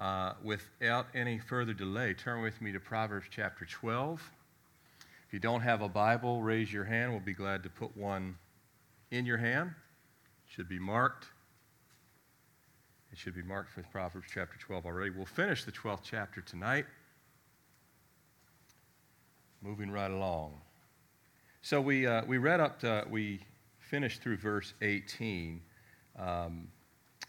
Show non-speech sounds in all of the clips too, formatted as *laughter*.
Uh, without any further delay, turn with me to Proverbs chapter 12. If you don't have a Bible, raise your hand. We'll be glad to put one in your hand. It should be marked. It should be marked with Proverbs chapter 12 already. We'll finish the 12th chapter tonight. Moving right along. So we, uh, we read up to, we finished through verse 18, um,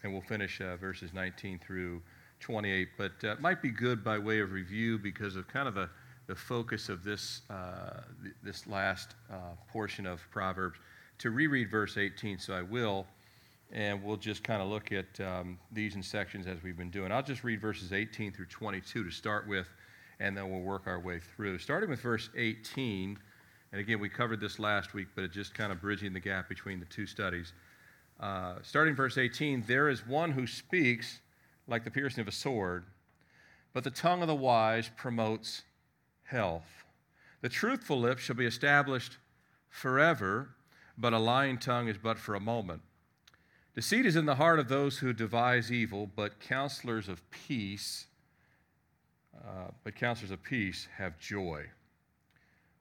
and we'll finish uh, verses 19 through 28. But uh, it might be good by way of review because of kind of the, the focus of this, uh, this last uh, portion of Proverbs to reread verse 18. So I will, and we'll just kind of look at um, these in sections as we've been doing. I'll just read verses 18 through 22 to start with, and then we'll work our way through. Starting with verse 18. And again, we covered this last week, but it's just kind of bridging the gap between the two studies. Uh, starting verse 18, there is one who speaks like the piercing of a sword, but the tongue of the wise promotes health. The truthful lips shall be established forever, but a lying tongue is but for a moment. Deceit is in the heart of those who devise evil, but counselors of peace, uh, but counselors of peace have joy.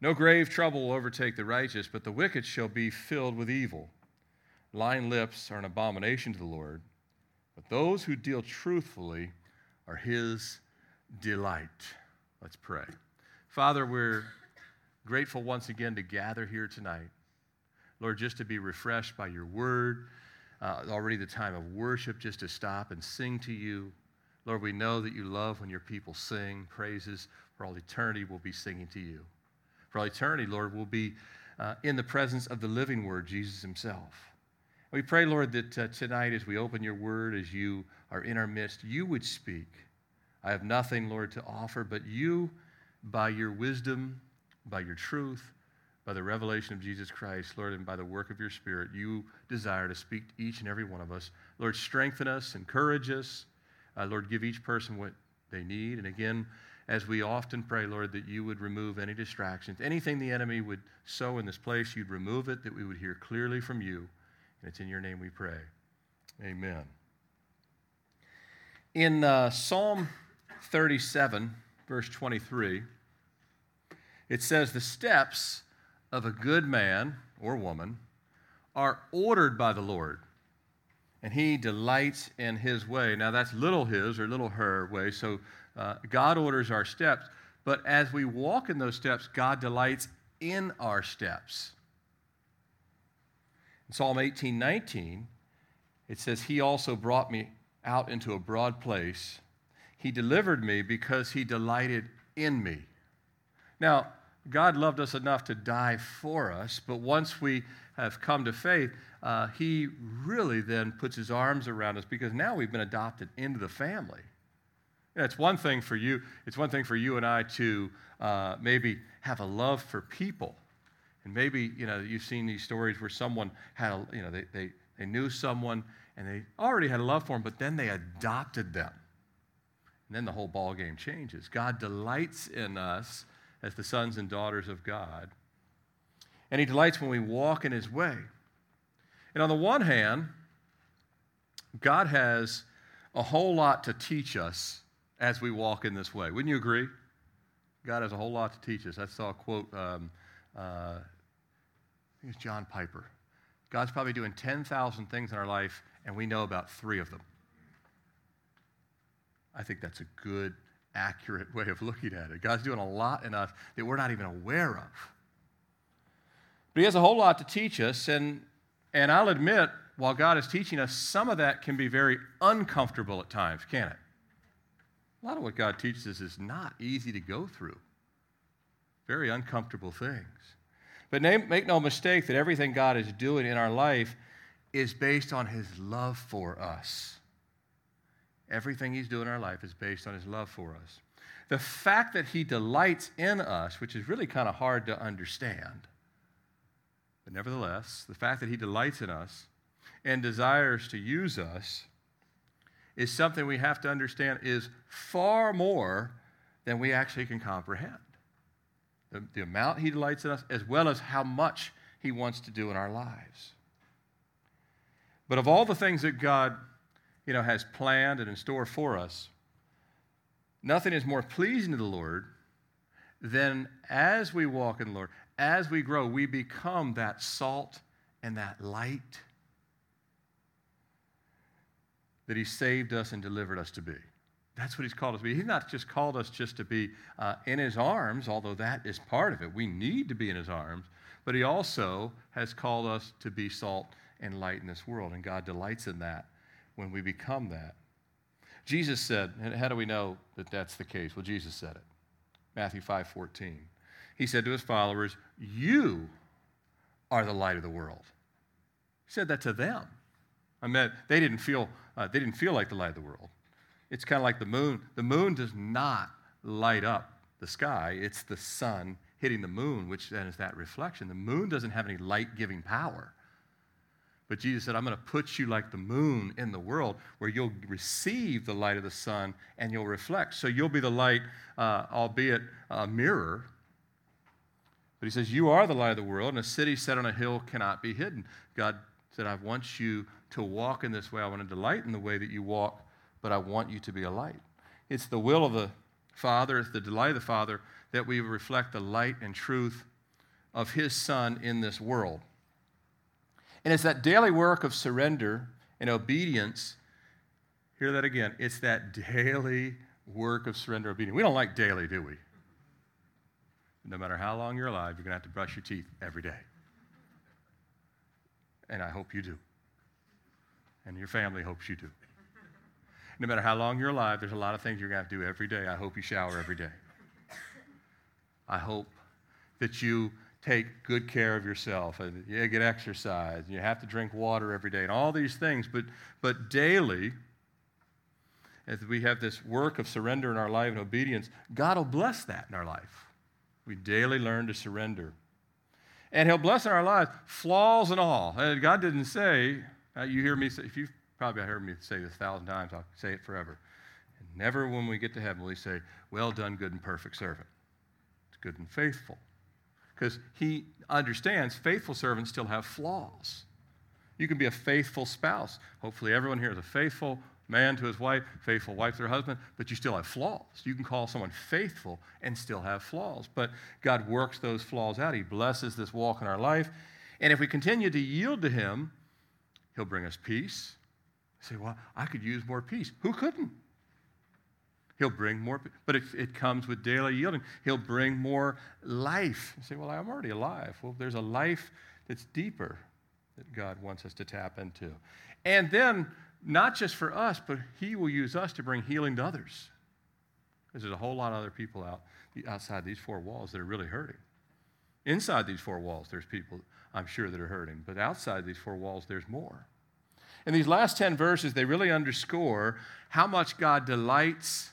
No grave trouble will overtake the righteous, but the wicked shall be filled with evil. Lying lips are an abomination to the Lord, but those who deal truthfully are his delight. Let's pray. Father, we're grateful once again to gather here tonight. Lord, just to be refreshed by your word. Uh, already the time of worship, just to stop and sing to you. Lord, we know that you love when your people sing praises. For all eternity, we'll be singing to you for all eternity, Lord, we'll be uh, in the presence of the living Word, Jesus Himself. We pray, Lord, that uh, tonight as we open your Word, as you are in our midst, you would speak. I have nothing, Lord, to offer, but you, by your wisdom, by your truth, by the revelation of Jesus Christ, Lord, and by the work of your Spirit, you desire to speak to each and every one of us. Lord, strengthen us, encourage us. Uh, Lord, give each person what they need. And again, as we often pray, Lord, that you would remove any distractions. Anything the enemy would sow in this place, you'd remove it, that we would hear clearly from you. It's in your name we pray. Amen. In uh, Psalm 37, verse 23, it says, The steps of a good man or woman are ordered by the Lord, and he delights in his way. Now, that's little his or little her way, so uh, God orders our steps, but as we walk in those steps, God delights in our steps. In Psalm 18 19, it says, He also brought me out into a broad place. He delivered me because He delighted in me. Now, God loved us enough to die for us, but once we have come to faith, uh, He really then puts His arms around us because now we've been adopted into the family. It's one thing for you. It's one thing for you and I to uh, maybe have a love for people, and maybe you know you've seen these stories where someone had a, you know they, they they knew someone and they already had a love for them, but then they adopted them, and then the whole ball game changes. God delights in us as the sons and daughters of God, and He delights when we walk in His way. And on the one hand, God has a whole lot to teach us as we walk in this way. Wouldn't you agree? God has a whole lot to teach us. I saw a quote, um, uh, I think it's John Piper. God's probably doing 10,000 things in our life, and we know about three of them. I think that's a good, accurate way of looking at it. God's doing a lot in us that we're not even aware of. But He has a whole lot to teach us, and, and I'll admit, while God is teaching us, some of that can be very uncomfortable at times, can it? A lot of what God teaches us is not easy to go through, very uncomfortable things. But make no mistake that everything God is doing in our life is based on His love for us. Everything He's doing in our life is based on His love for us. The fact that He delights in us, which is really kind of hard to understand, but nevertheless, the fact that He delights in us and desires to use us is something we have to understand is far more than we actually can comprehend. The, the amount He delights in us, as well as how much He wants to do in our lives. But of all the things that God you know, has planned and in store for us, Nothing is more pleasing to the Lord than as we walk in the Lord, as we grow, we become that salt and that light that He saved us and delivered us to be. That's what He's called us to be. He's not just called us just to be uh, in His arms, although that is part of it. We need to be in His arms, but He also has called us to be salt and light in this world, and God delights in that when we become that. Jesus said, and how do we know that that's the case? Well, Jesus said it. Matthew 5 14. He said to his followers, You are the light of the world. He said that to them. I mean, they didn't feel, uh, they didn't feel like the light of the world. It's kind of like the moon. The moon does not light up the sky, it's the sun hitting the moon, which then is that reflection. The moon doesn't have any light giving power. But Jesus said, I'm going to put you like the moon in the world where you'll receive the light of the sun and you'll reflect. So you'll be the light, uh, albeit a mirror. But he says, You are the light of the world, and a city set on a hill cannot be hidden. God said, I want you to walk in this way. I want to delight in the way that you walk, but I want you to be a light. It's the will of the Father, it's the delight of the Father that we reflect the light and truth of His Son in this world. And it's that daily work of surrender and obedience. Hear that again. It's that daily work of surrender and obedience. We don't like daily, do we? No matter how long you're alive, you're going to have to brush your teeth every day. And I hope you do. And your family hopes you do. No matter how long you're alive, there's a lot of things you're going to have to do every day. I hope you shower every day. I hope that you take good care of yourself and you get exercise and you have to drink water every day and all these things but but daily as we have this work of surrender in our life and obedience god will bless that in our life we daily learn to surrender and he'll bless in our lives flaws and all god didn't say uh, you hear me say if you probably I heard me say this a thousand times i'll say it forever and never when we get to heaven will he say well done good and perfect servant it's good and faithful because he understands faithful servants still have flaws. You can be a faithful spouse. Hopefully, everyone here is a faithful man to his wife, faithful wife to her husband, but you still have flaws. You can call someone faithful and still have flaws. But God works those flaws out. He blesses this walk in our life. And if we continue to yield to Him, He'll bring us peace. You say, well, I could use more peace. Who couldn't? He'll bring more, but it, it, comes with daily yielding. He'll bring more life. You say, Well, I'm already alive. Well, there's a life that's deeper that God wants us to tap into. And then, not just for us, but He will use us to bring healing to others. Because there's a whole lot of other people out outside these four walls that are really hurting. Inside these four walls, there's people, I'm sure, that are hurting. But outside these four walls, there's more. In these last 10 verses, they really underscore how much God delights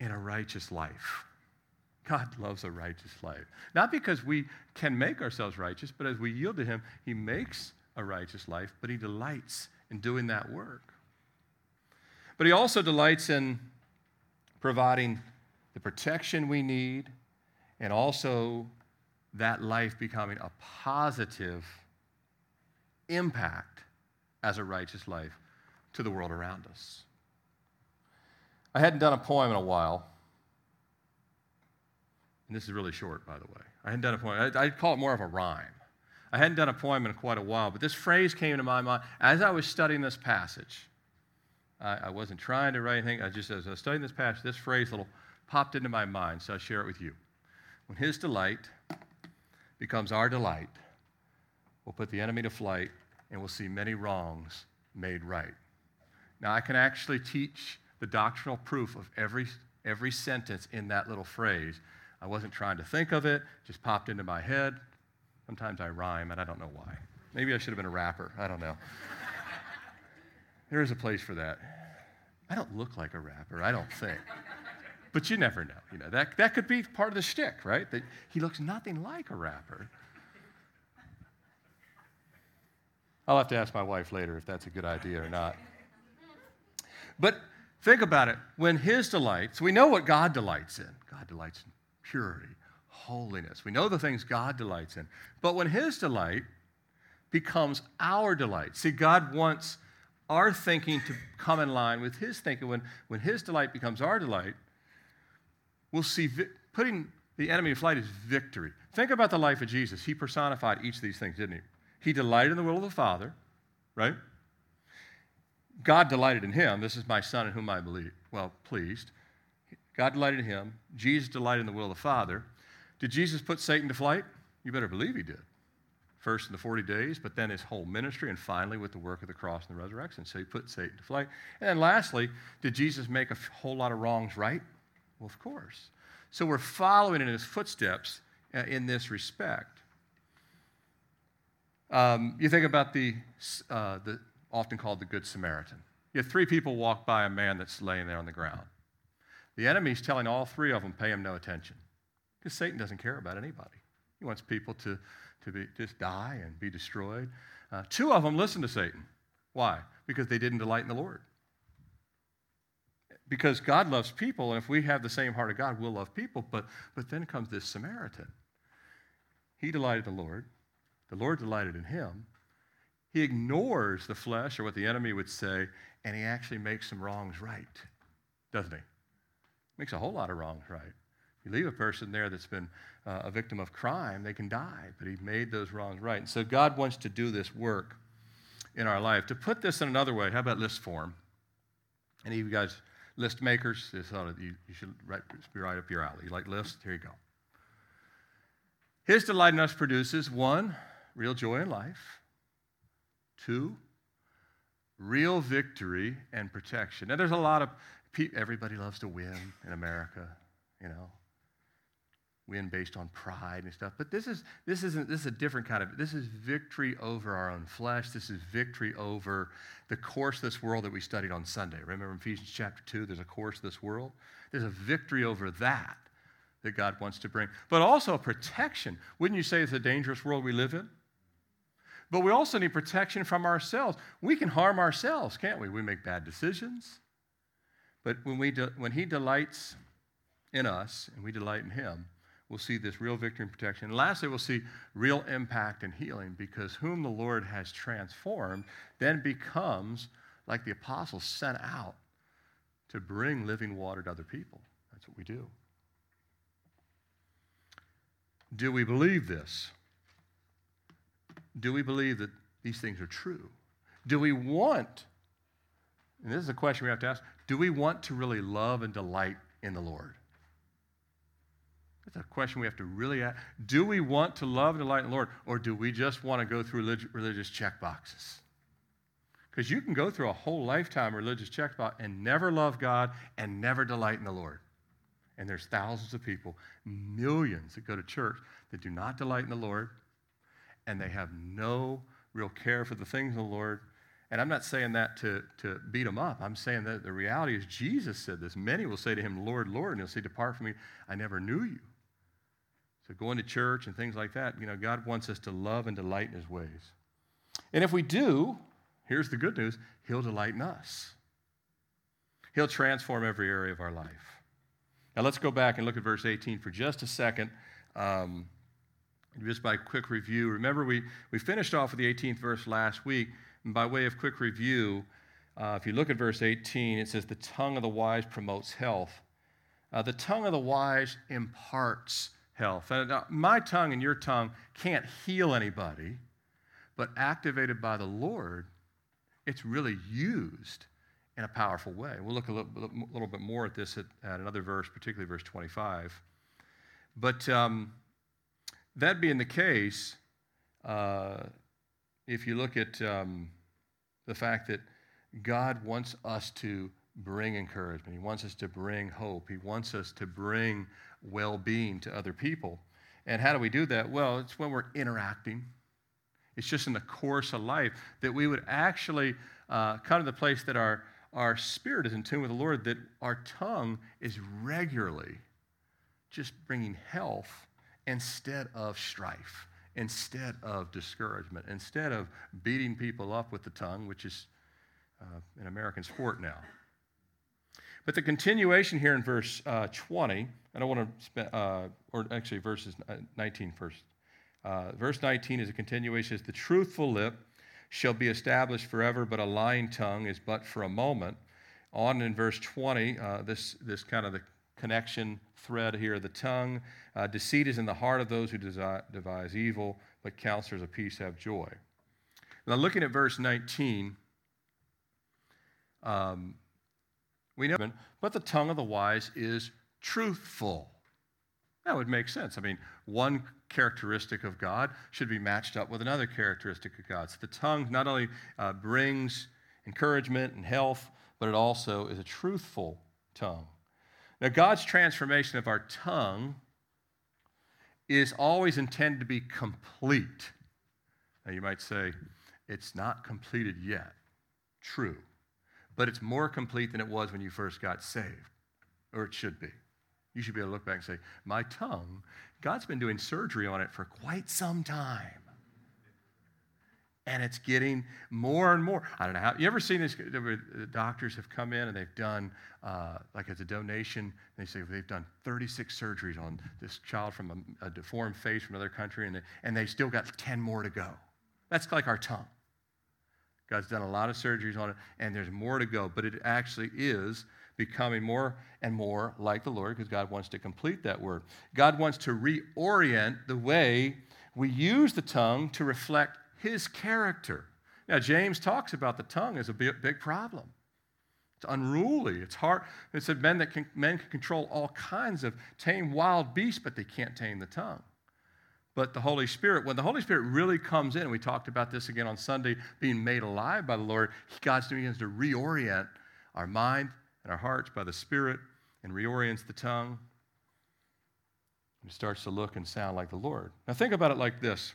in a righteous life. God loves a righteous life. Not because we can make ourselves righteous, but as we yield to Him, He makes a righteous life, but He delights in doing that work. But He also delights in providing the protection we need and also that life becoming a positive impact as a righteous life to the world around us. I hadn't done a poem in a while. And this is really short, by the way. I hadn't done a poem. I'd call it more of a rhyme. I hadn't done a poem in quite a while, but this phrase came to my mind as I was studying this passage. I, I wasn't trying to write anything. I just, as I was studying this passage, this phrase little popped into my mind, so I'll share it with you. When his delight becomes our delight, we'll put the enemy to flight and we'll see many wrongs made right. Now, I can actually teach the doctrinal proof of every, every sentence in that little phrase. I wasn't trying to think of it, just popped into my head. Sometimes I rhyme, and I don't know why. Maybe I should have been a rapper. I don't know. there is a place for that. I don't look like a rapper, I don't think. But you never know. You know that, that could be part of the shtick, right? That he looks nothing like a rapper. I'll have to ask my wife later if that's a good idea or not. But Think about it. When His delights, we know what God delights in. God delights in purity, holiness. We know the things God delights in. But when His delight becomes our delight, see, God wants our thinking to come in line with His thinking. When, when His delight becomes our delight, we'll see vi- putting the enemy to flight is victory. Think about the life of Jesus. He personified each of these things, didn't he? He delighted in the will of the Father, right? God delighted in him. This is my son in whom I believe. Well, pleased. God delighted in him. Jesus delighted in the will of the Father. Did Jesus put Satan to flight? You better believe he did. First in the 40 days, but then his whole ministry, and finally with the work of the cross and the resurrection. So he put Satan to flight. And then lastly, did Jesus make a whole lot of wrongs right? Well, of course. So we're following in his footsteps uh, in this respect. Um, you think about the, uh, the often called the Good Samaritan. You have three people walk by a man that's laying there on the ground. The enemy's telling all three of them, pay him no attention. Because Satan doesn't care about anybody. He wants people to, to be, just die and be destroyed. Uh, two of them listen to Satan. Why? Because they didn't delight in the Lord. Because God loves people, and if we have the same heart of God, we'll love people. But, but then comes this Samaritan. He delighted the Lord. The Lord delighted in him. He ignores the flesh, or what the enemy would say, and he actually makes some wrongs right, doesn't he? Makes a whole lot of wrongs right. You leave a person there that's been uh, a victim of crime, they can die, but he made those wrongs right. And so God wants to do this work in our life. To put this in another way, how about list form? Any of you guys list makers? This ought to, you, you should write, be right up your alley. You like lists? Here you go. His delight in us produces one, real joy in life. Two, real victory and protection. Now, there's a lot of people, everybody loves to win in America, you know, win based on pride and stuff. But this is this isn't this is a different kind of this is victory over our own flesh. This is victory over the course of this world that we studied on Sunday. Remember in Ephesians chapter 2, there's a course of this world. There's a victory over that that God wants to bring. But also protection. Wouldn't you say it's a dangerous world we live in? But we also need protection from ourselves. We can harm ourselves, can't we? We make bad decisions. But when, we de- when He delights in us and we delight in Him, we'll see this real victory and protection. And lastly, we'll see real impact and healing because whom the Lord has transformed then becomes like the apostles sent out to bring living water to other people. That's what we do. Do we believe this? Do we believe that these things are true? Do we want, and this is a question we have to ask, do we want to really love and delight in the Lord? That's a question we have to really ask. Do we want to love and delight in the Lord, or do we just want to go through religious check boxes? Because you can go through a whole lifetime religious check box and never love God and never delight in the Lord. And there's thousands of people, millions that go to church that do not delight in the Lord, and they have no real care for the things of the Lord. And I'm not saying that to, to beat them up. I'm saying that the reality is Jesus said this. Many will say to him, Lord, Lord, and he'll say, Depart from me, I never knew you. So going to church and things like that, you know, God wants us to love and delight in his ways. And if we do, here's the good news, he'll delight in us. He'll transform every area of our life. Now let's go back and look at verse 18 for just a second. Um, just by quick review, remember we, we finished off with the 18th verse last week. And by way of quick review, uh, if you look at verse 18, it says, The tongue of the wise promotes health. Uh, the tongue of the wise imparts health. And uh, my tongue and your tongue can't heal anybody, but activated by the Lord, it's really used in a powerful way. We'll look a little, little bit more at this at, at, another verse, particularly verse 25. But um, that being the case, uh, if you look at um, the fact that God wants us to bring encouragement, He wants us to bring hope, He wants us to bring well being to other people. And how do we do that? Well, it's when we're interacting. It's just in the course of life that we would actually uh, come to the place that our, our spirit is in tune with the Lord, that our tongue is regularly just bringing health instead of strife, instead of discouragement, instead of beating people up with the tongue, which is uh, an American sport now. But the continuation here in verse uh, 20, I don't want to spend, uh, or actually verses 19 first. Uh, verse 19 is a continuation, is the truthful lip shall be established forever, but a lying tongue is but for a moment. On in verse 20, uh, this, this kind of the connection thread here. The tongue, uh, deceit is in the heart of those who devise evil, but counselors of peace have joy. Now, looking at verse 19, um, we know, but the tongue of the wise is truthful. That would make sense. I mean, one characteristic of God should be matched up with another characteristic of God. So the tongue not only uh, brings encouragement and health, but it also is a truthful tongue. Now, God's transformation of our tongue is always intended to be complete. Now, you might say, it's not completed yet. True. But it's more complete than it was when you first got saved, or it should be. You should be able to look back and say, My tongue, God's been doing surgery on it for quite some time. And it's getting more and more. I don't know how. You ever seen this? Doctors have come in and they've done, uh, like as a donation, they say they've done 36 surgeries on this child from a, a deformed face from another country, and they, and they still got 10 more to go. That's like our tongue. God's done a lot of surgeries on it, and there's more to go, but it actually is becoming more and more like the Lord because God wants to complete that word. God wants to reorient the way we use the tongue to reflect his character. Now, James talks about the tongue as a big, problem. It's unruly. It's hard. It said men that can, men can control all kinds of tame wild beasts, but they can't tame the tongue. But the Holy Spirit, when the Holy Spirit really comes in, we talked about this again on Sunday, being made alive by the Lord, God begins to reorient our mind and our hearts by the Spirit and reorients the tongue. It starts to look and sound like the Lord. Now, think about it like this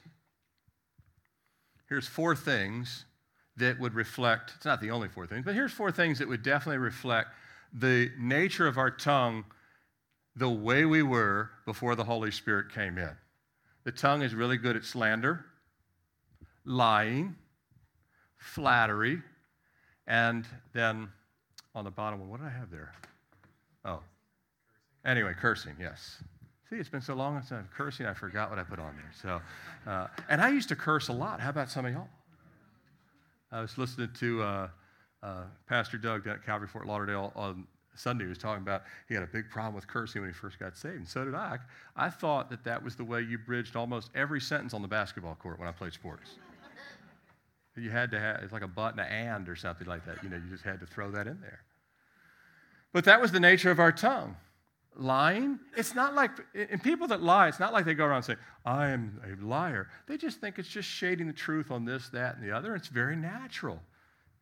here's four things that would reflect, it's not the only four things, but here's four things that would definitely reflect the nature of our tongue the way we were before the Holy Spirit came in. The tongue is really good at slander, lying, flattery, and then on the bottom one, what did I have there? Oh. Anyway, cursing, yes. See, it's been so long since I'm cursing, I forgot what I put on there. So, uh, and I used to curse a lot. How about some of y'all? I was listening to uh, uh, Pastor Doug down at Calvary Fort Lauderdale on Sunday. He was talking about he had a big problem with cursing when he first got saved, and so did I. I thought that that was the way you bridged almost every sentence on the basketball court when I played sports. you had to have, it's like a but and an and or something like that. You know, you just had to throw that in there. But that was the nature of our tongue lying, it's not like, and people that lie, it's not like they go around saying, I am a liar. They just think it's just shading the truth on this, that, and the other. It's very natural.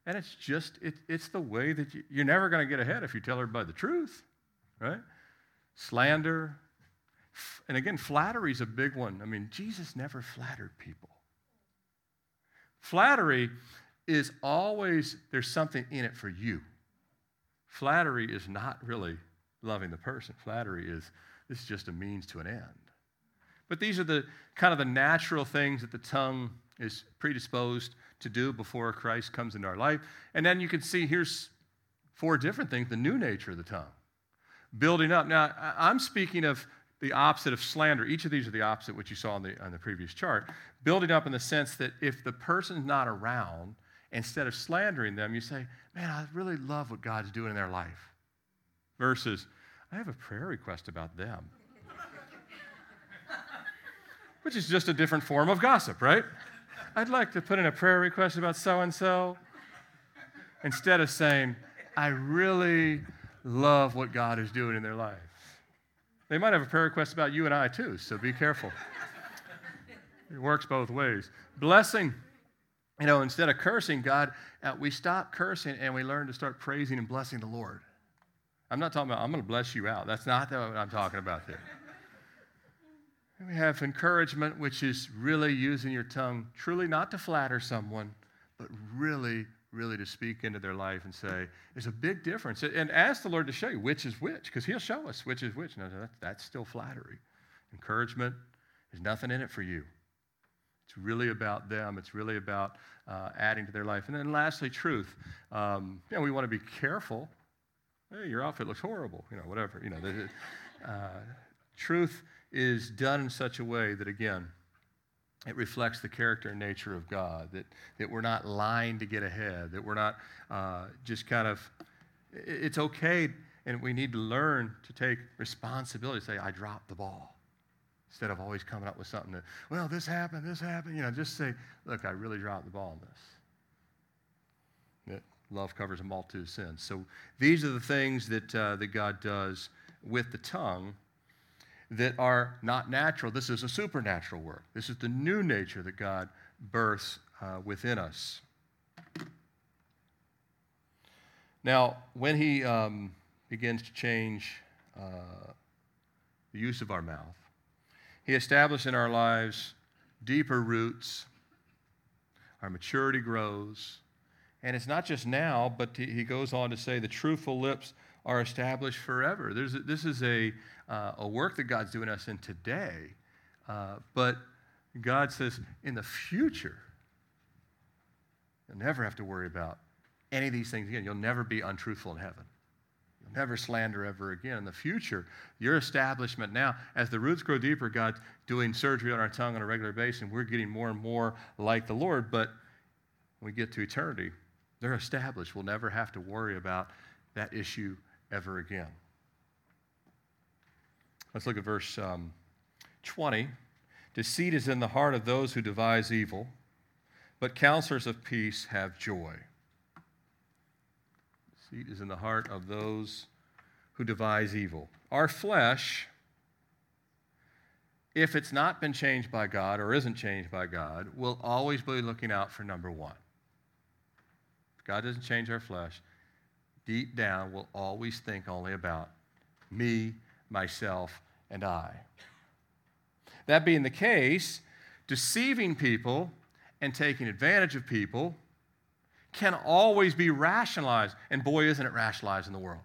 And it's just, it, it's the way that you, you're never going to get ahead if you tell everybody the truth, right? Slander. And again, flattery is a big one. I mean, Jesus never flattered people. Flattery is always, there's something in it for you. Flattery is not really loving the person. Flattery is this is just a means to an end. But these are the kind of the natural things that the tongue is predisposed to do before Christ comes into our life. And then you can see here's four different things the new nature of the tongue. Building up. Now, I'm speaking of the opposite of slander. Each of these are the opposite, which you saw on the, on the previous chart. Building up in the sense that if the person's not around, instead of slandering them, you say, Man, I really love what God's doing in their life versus, I have a prayer request about them. Which is just a different form of gossip, right? I'd like to put in a prayer request about so and so instead of saying, I really love what God is doing in their life. They might have a prayer request about you and I too, so be careful. it works both ways. Blessing, you know, instead of cursing, God, uh, we stop cursing and we learn to start praising and blessing the Lord. I'm not talking about, I'm going to bless you out. That's not what I'm talking about there. *laughs* We have encouragement, which is really using your tongue truly not to flatter someone, but really, really to speak into their life and say, there's a big difference. And ask the Lord to show you which is which, because He'll show us which is which. No, that's still flattery. Encouragement, there's nothing in it for you. It's really about them. It's really about uh, adding to their life. And then lastly, truth. Um, you know, we want to be careful hey, your outfit looks horrible, you know, whatever. You know, the, uh, truth is done in such a way that, again, it reflects the character and nature of God, that, that we're not lying to get ahead, that we're not uh, just kind of, it's okay And we need to learn to take responsibility, say, I dropped the ball. Instead of always coming up with something that, well, this happened, this happened. You know, just say, look, I really dropped the ball on this. Love covers a multitude of sins. So these are the things that, uh, that God does with the tongue that are not natural. This is a supernatural work. This is the new nature that God births uh, within us. Now, when He um, begins to change uh, the use of our mouth, He establishes in our lives deeper roots. Our maturity grows. And it's not just now, but he goes on to say the truthful lips are established forever. There's this is a, uh, a work that God's doing us in today, uh, but God says in the future, you'll never have to worry about any of these things again. You'll never be untruthful in heaven. You'll never slander ever again. In the future, your establishment now, as the roots grow deeper, God's doing surgery on our tongue on a regular basis, and we're getting more and more like the Lord. But when we get to eternity, they're established. We'll never have to worry about that issue ever again. Let's look at verse um, 20. Deceit is in the heart of those who devise evil, but counselors of peace have joy. Deceit is in the heart of those who devise evil. Our flesh, if it's not been changed by God or isn't changed by God, will always be looking out for number one. If God doesn't change our flesh, deep down we'll always think only about me, myself, and I. That being the case, deceiving people and taking advantage of people can always be rationalized. And boy, isn't it rationalized in the world.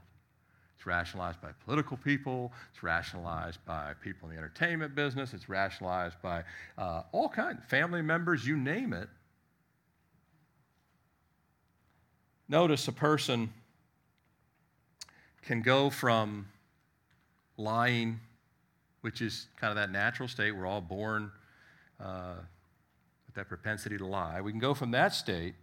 It's rationalized by political people, it's rationalized by people in the entertainment business, it's rationalized by uh, all kinds, of family members, you name it. Notice a person can go from lying, which is kind of that natural state, we're all born uh, with that propensity to lie. We can go from that state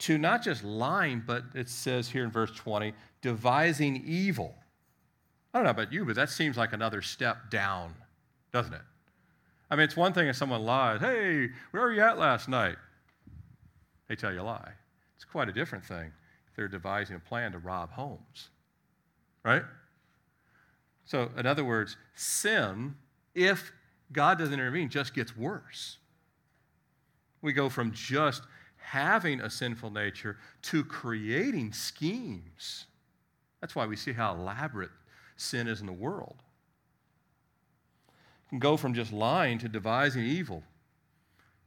to not just lying, but it says here in verse 20, devising evil. I don't know about you, but that seems like another step down, doesn't it? I mean, it's one thing if someone lies, hey, where were you at last night? They tell you a lie. It's quite a different thing if they're devising a plan to rob homes right? So, in other words, sin, if God doesn't intervene, just gets worse. We go from just having a sinful nature to creating schemes. That's why we see how elaborate sin is in the world. You can go from just lying to devising evil,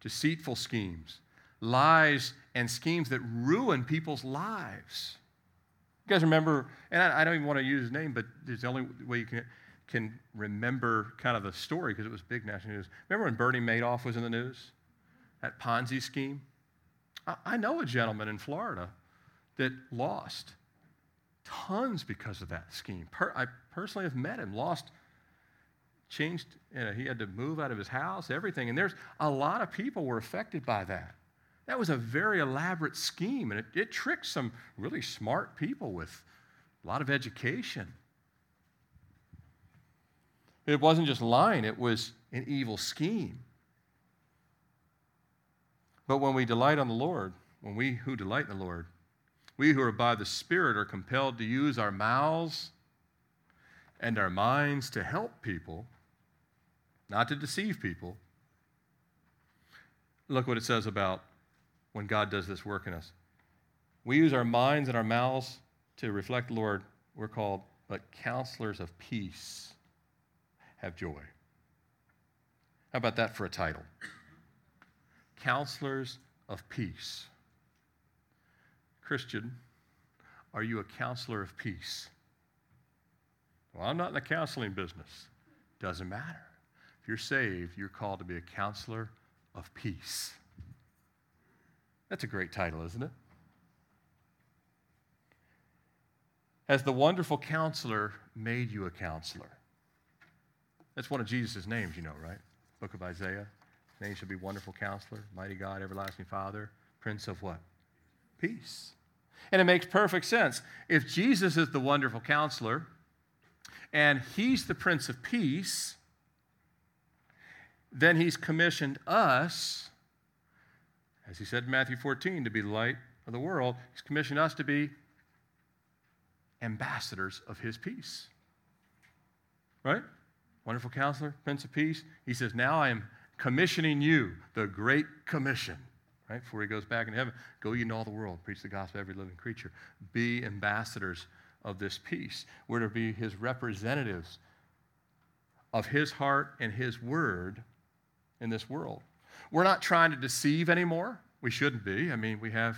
deceitful schemes, lies and schemes that ruin people's lives. You guys remember, and I, I don't even want to use his name, but it's the only way you can, can remember kind of the story because it was big national news. Remember when Bernie Madoff was in the news? That Ponzi scheme? I, I know a gentleman in Florida that lost tons because of that scheme. Per, I personally have met him, lost, changed, you know, he had to move out of his house, everything. And there's a lot of people were affected by that. That was a very elaborate scheme, and it, it tricked some really smart people with a lot of education. It wasn't just lying, it was an evil scheme. But when we delight on the Lord, when we who delight in the Lord, we who are by the Spirit are compelled to use our mouths and our minds to help people, not to deceive people. Look what it says about when God does this work in us. We use our minds and our mouths to reflect the Lord. We're called, but counselors of peace have joy. How about that for a title? Counselors of Peace. Christian, are you a counselor of peace? Well, I'm not in the counseling business. Doesn't matter. If you're saved, you're called to be a counselor of peace. That's a great title, isn't it? Has the wonderful counselor made you a counselor? That's one of Jesus' names, you know, right? Book of Isaiah. Name should be Wonderful Counselor, Mighty God, Everlasting Father, Prince of what? Peace. And it makes perfect sense. If Jesus is the wonderful counselor and he's the Prince of Peace, then he's commissioned us, as he said in Matthew 14, to be the light of the world. He's commissioned us to be ambassadors of his peace. Right? Wonderful counselor, Prince of Peace. He says, Now I am commissioning you, the Great Commission. Right? Before he goes back in heaven, go ye into all the world, preach the gospel to every living creature. Be ambassadors of this peace. We're to be his representatives of his heart and his word in this world. We're not trying to deceive anymore. We shouldn't be. I mean, we have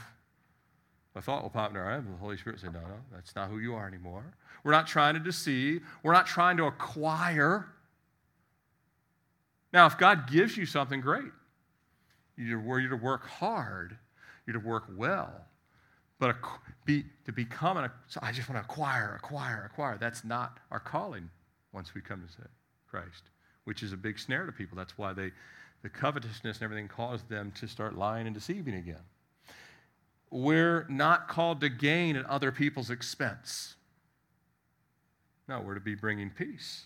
a thought will pop in our head, and the Holy Spirit said, No, no, that's not who you are anymore. We're not trying to deceive. We're not trying to acquire. Now, if God gives you something great, you're to work hard, you're to work well. But be, to become an, so I just want to acquire, acquire, acquire. That's not our calling once we come to Christ, which is a big snare to people. That's why they, the covetousness and everything caused them to start lying and deceiving again. We're not called to gain at other people's expense. No, we're to be bringing peace.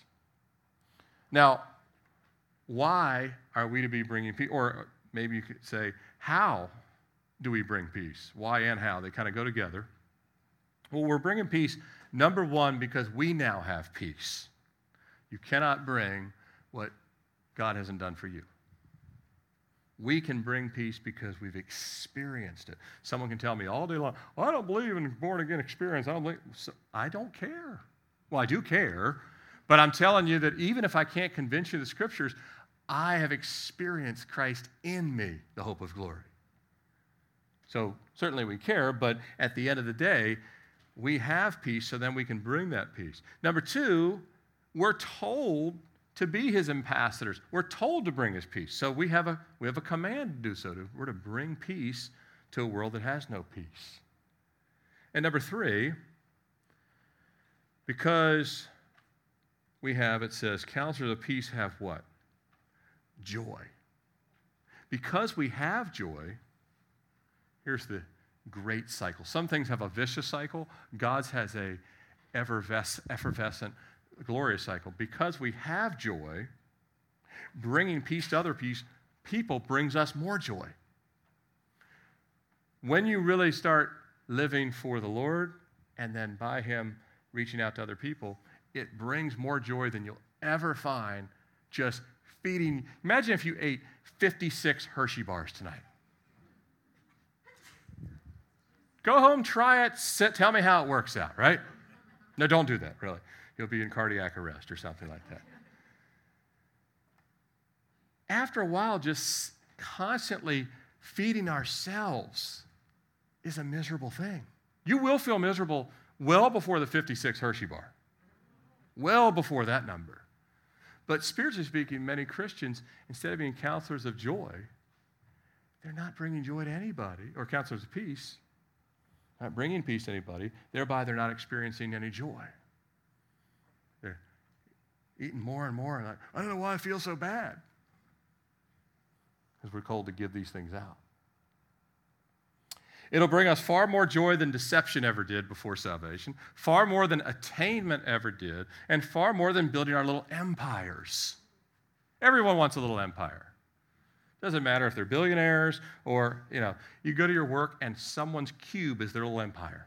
Now, why are we to be bringing peace? Or maybe you could say, how do we bring peace? Why and how? They kind of go together. Well, we're bringing peace, number one, because we now have peace. You cannot bring what God hasn't done for you. We can bring peace because we've experienced it. Someone can tell me all day long, I don't believe in born again experience. I don't, believe. So I don't care. Well, I do care, but I'm telling you that even if I can't convince you of the scriptures, I have experienced Christ in me, the hope of glory. So certainly we care, but at the end of the day, we have peace, so then we can bring that peace. Number two, we're told to be his ambassadors. We're told to bring his peace. So we have a, we have a command to do so. We're to bring peace to a world that has no peace. And number three, because we have, it says, counselors of peace have what? Joy. Because we have joy, here's the great cycle. Some things have a vicious cycle. God's has a effervescent glorious cycle. Because we have joy, bringing peace to other peace, people brings us more joy. When you really start living for the Lord and then by Him reaching out to other people, it brings more joy than you'll ever find just feeding. Imagine if you ate 56 Hershey bars tonight. Go home, try it, sit, tell me how it works out, right? No, don't do that, really you'll be in cardiac arrest or something like that. After a while, just constantly feeding ourselves is a miserable thing. You will feel miserable well before the 56 Hershey bar, well before that number. But spiritually speaking, many Christians, instead of being counselors of joy, they're not bringing joy to anybody, or counselors of peace, not bringing peace to anybody, thereby they're not experiencing any joy eating more and more. And I, I don't know why I feel so bad. Because we're called to give these things out. It'll bring us far more joy than deception ever did before salvation, far more than attainment ever did, and far more than building our little empires. Everyone wants a little empire. Doesn't matter if they're billionaires or, you know, you go to your work and someone's cube is their little empire.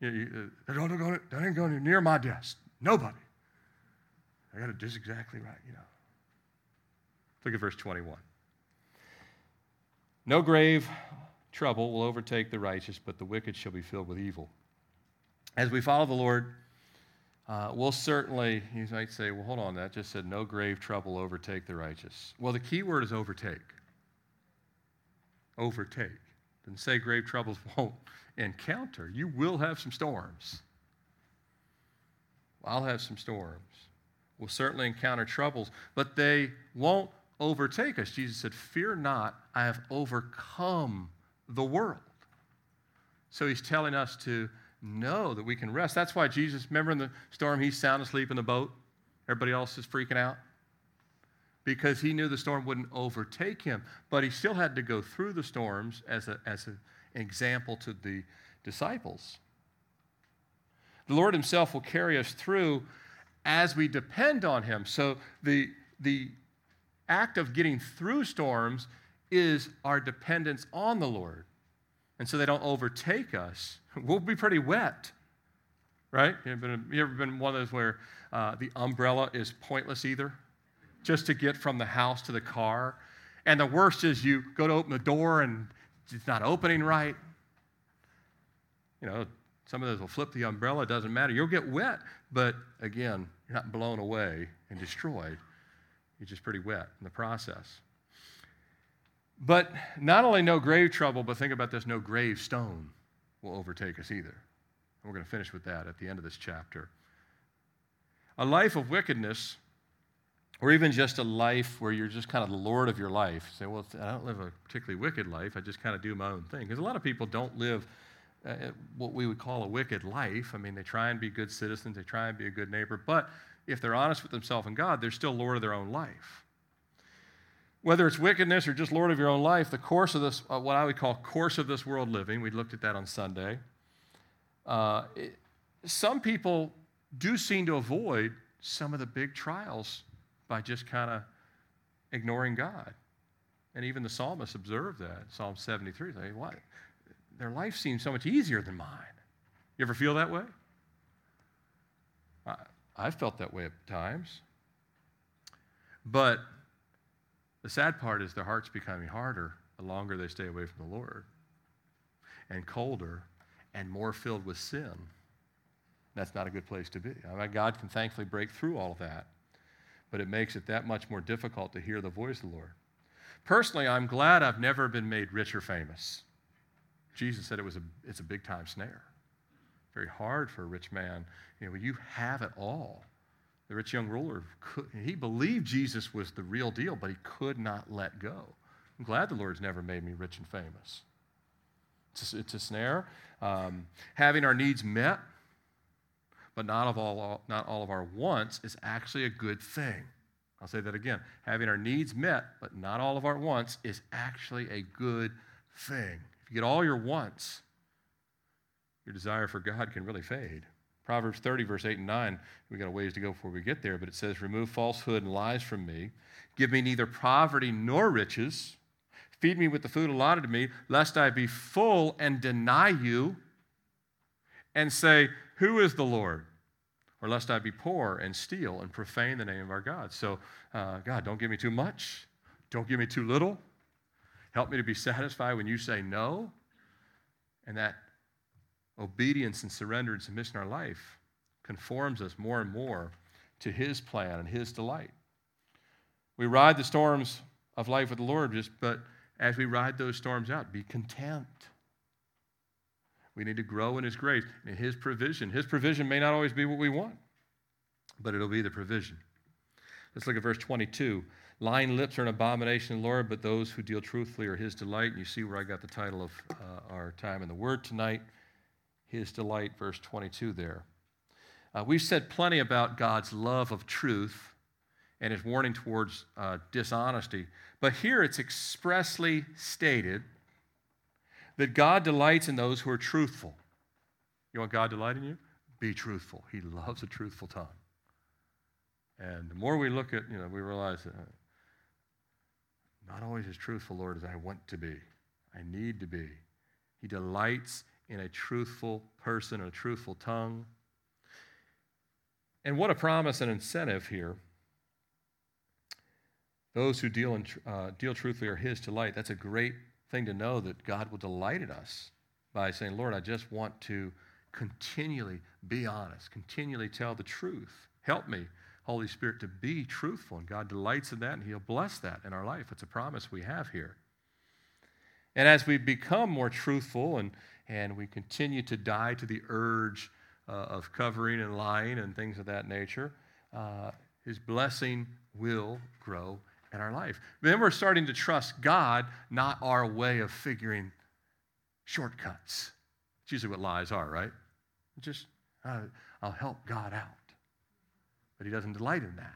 You, you, uh, don't, go, don't go near my desk. Nobody. I got to do exactly right, you know. Look at verse 21. No grave trouble will overtake the righteous, but the wicked shall be filled with evil. As we follow the Lord, uh, we'll certainly, you might say, well, hold on, that just said no grave trouble overtake the righteous. Well, the key word is overtake. Overtake. Didn't say grave troubles *laughs* won't encounter. You will have some storms. I'll have some storms. We'll certainly encounter troubles, but they won't overtake us. Jesus said, Fear not, I have overcome the world. So he's telling us to know that we can rest. That's why Jesus, remember in the storm, he's sound asleep in the boat? Everybody else is freaking out. Because he knew the storm wouldn't overtake him. But he still had to go through the storms as, a, as an example to the disciples. The Lord himself will carry us through as we depend on him. So the, the act of getting through storms is our dependence on the Lord. And so they don't overtake us. *laughs* We'll be pretty wet, right? You ever been, you ever been one of those where uh, the umbrella is pointless either? Just to get from the house to the car. And the worst is you go to open the door and it's not opening right. You know, some of those will flip the umbrella, it doesn't matter. You'll get wet, but again, you're not blown away and destroyed. You're just pretty wet in the process. But not only no grave trouble, but think about this no gravestone will overtake us either. And we're going to finish with that at the end of this chapter. A life of wickedness, or even just a life where you're just kind of the Lord of your life. Say, well, I don't live a particularly wicked life. I just kind of do my own thing. Because a lot of people don't live uh, what we would call a wicked life. I mean, they try and be good citizens, they try and be a good neighbor, but if they're honest with themselves and God, they're still Lord of their own life. Whether it's wickedness or just Lord of your own life, the course of this, uh, what I would call course of this world living, we looked at that on Sunday. Uh, it, some people do seem to avoid some of the big trials by just kind of ignoring God. And even the psalmist observed that. Psalm 73, like, what? their life seems so much easier than mine. You ever feel that way? I, I've felt that way at times. But the sad part is their heart's becoming harder the longer they stay away from the Lord, and colder and more filled with sin. That's not a good place to be. I mean, God can thankfully break through all of that, but it makes it that much more difficult to hear the voice of the Lord. Personally, I'm glad I've never been made rich or famous. Jesus said it was a, it's a big time snare. Very hard for a rich man. You know, you have it all. The rich young ruler, could, he believed Jesus was the real deal, but he could not let go. I'm glad the Lord's never made me rich and famous. It's a, it's a snare. Um, having our needs met, but not, of all, not all of our wants, is actually a good thing. I'll say that again. Having our needs met, but not all of our wants, is actually a good thing. If you get all your wants, your desire for God can really fade. Proverbs 30, verse 8 and 9, we got a ways to go before we get there, but it says, Remove falsehood and lies from me. Give me neither poverty nor riches. Feed me with the food allotted to me, lest I be full and deny you and say, Who is the Lord? Or lest I be poor and steal and profane the name of our God. So, uh, God, don't give me too much. Don't give me too little. Help me to be satisfied when you say no. And that obedience and surrender and submission in our life conforms us more and more to His plan and His delight. We ride the storms of life with the Lord, just, but as we ride those storms out, be content. We need to grow in His grace and His provision. His provision may not always be what we want, but it'll be the provision. Let's look at verse 22. Lying lips are an abomination, Lord, but those who deal truthfully are his delight. And you see where I got the title of uh, our time in the Word tonight His delight, verse 22 there. Uh, we've said plenty about God's love of truth and his warning towards uh, dishonesty. But here it's expressly stated that God delights in those who are truthful. You want God to delight in you? Be truthful. He loves a truthful tongue. And the more we look at, you know, we realize that not always as truthful, Lord, as I want to be. I need to be. He delights in a truthful person, a truthful tongue. And what a promise and incentive here. Those who deal, in, uh, deal truthfully are His delight. That's a great thing to know that God will delight in us by saying, Lord, I just want to continually be honest, continually tell the truth. Help me Holy Spirit to be truthful, and God delights in that, and He'll bless that in our life. It's a promise we have here. And as we become more truthful and, and we continue to die to the urge uh, of covering and lying and things of that nature, uh, His blessing will grow in our life. Then we're starting to trust God, not our way of figuring shortcuts. It's usually what lies are, right? Just, uh, I'll help God out but he doesn't delight in that.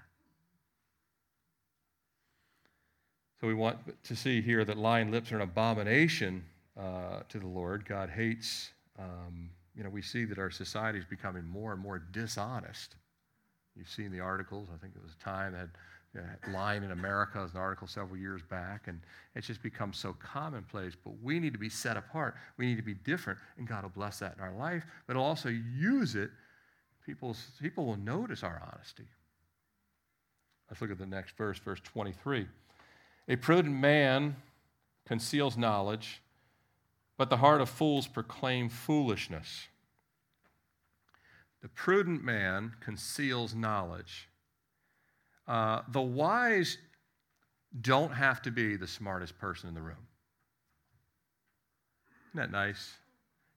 So we want to see here that lying lips are an abomination uh, to the Lord. God hates, um, you know, we see that our society is becoming more and more dishonest. You've seen the articles. I think it was a time that uh, lying in America was an article several years back, and it's just become so commonplace. But we need to be set apart. We need to be different, and God will bless that in our life, but He'll also use it. People's, people will notice our honesty. Let's look at the next verse, verse 23. A prudent man conceals knowledge, but the heart of fools proclaim foolishness. The prudent man conceals knowledge. Uh, the wise don't have to be the smartest person in the room. Isn't that nice?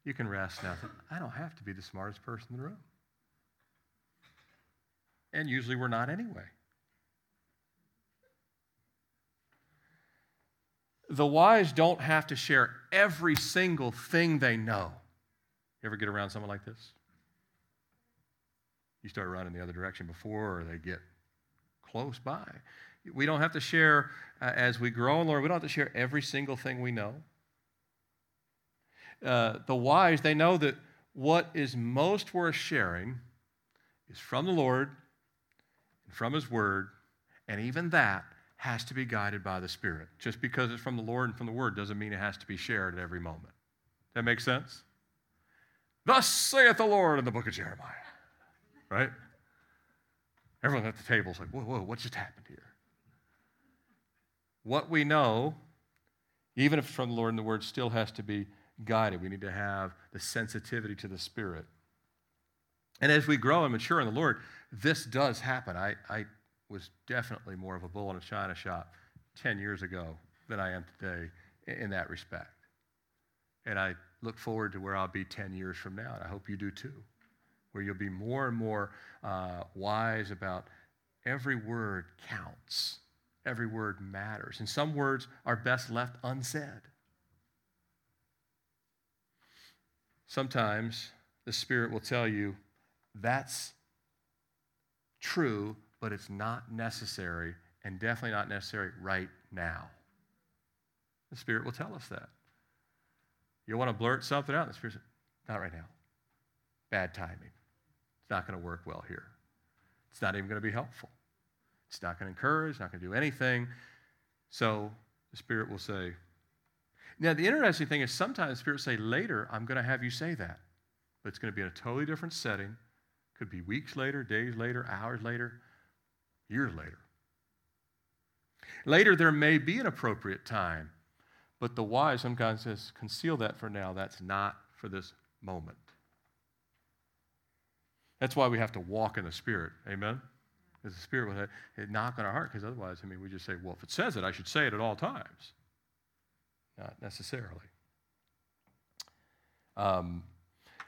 You can rest now. I don't have to be the smartest person in the room. And usually we're not anyway. The wise don't have to share every single thing they know. You ever get around someone like this? You start running the other direction before they get close by. We don't have to share, uh, as we grow in Lord, we don't have to share every single thing we know. Uh, the wise, they know that what is most worth sharing is from the Lord and from His Word, and even that has to be guided by the Spirit. Just because it's from the Lord and from the Word doesn't mean it has to be shared at every moment. That makes sense? Thus saith the Lord in the book of Jeremiah. Right? Everyone at the table is like, whoa, whoa, what just happened here? What we know, even if from the Lord and the Word, still has to be guided. We need to have the sensitivity to the Spirit. And as we grow and mature in the Lord, this does happen. I, I was definitely more of a bull in a china shop 10 years ago than I am today in that respect. And I look forward to where I'll be 10 years from now, and I hope you do too, where you'll be more and more uh, wise about every word counts, every word matters. And some words are best left unsaid. Sometimes the Spirit will tell you that's true, but it's not necessary, and definitely not necessary right now. The Spirit will tell us that. You want to blurt something out, the Spirit says, not right now. Bad timing. Not going to work well here. It's not even going to be helpful. It's not going to encourage, not going to do anything. So the Spirit will say, now the interesting thing is sometimes the Spirit say, later, I'm going to have you say that. But it's going to be in a totally different setting. Could be weeks later, days later, hours later years later. Later, there may be an appropriate time, but the wise sometimes says, conceal that for now. That's not for this moment. That's why we have to walk in the Spirit. Amen? Because the Spirit will knock on our heart, because otherwise, I mean, we just say, well, if it says it, I should say it at all times. Not necessarily. Um,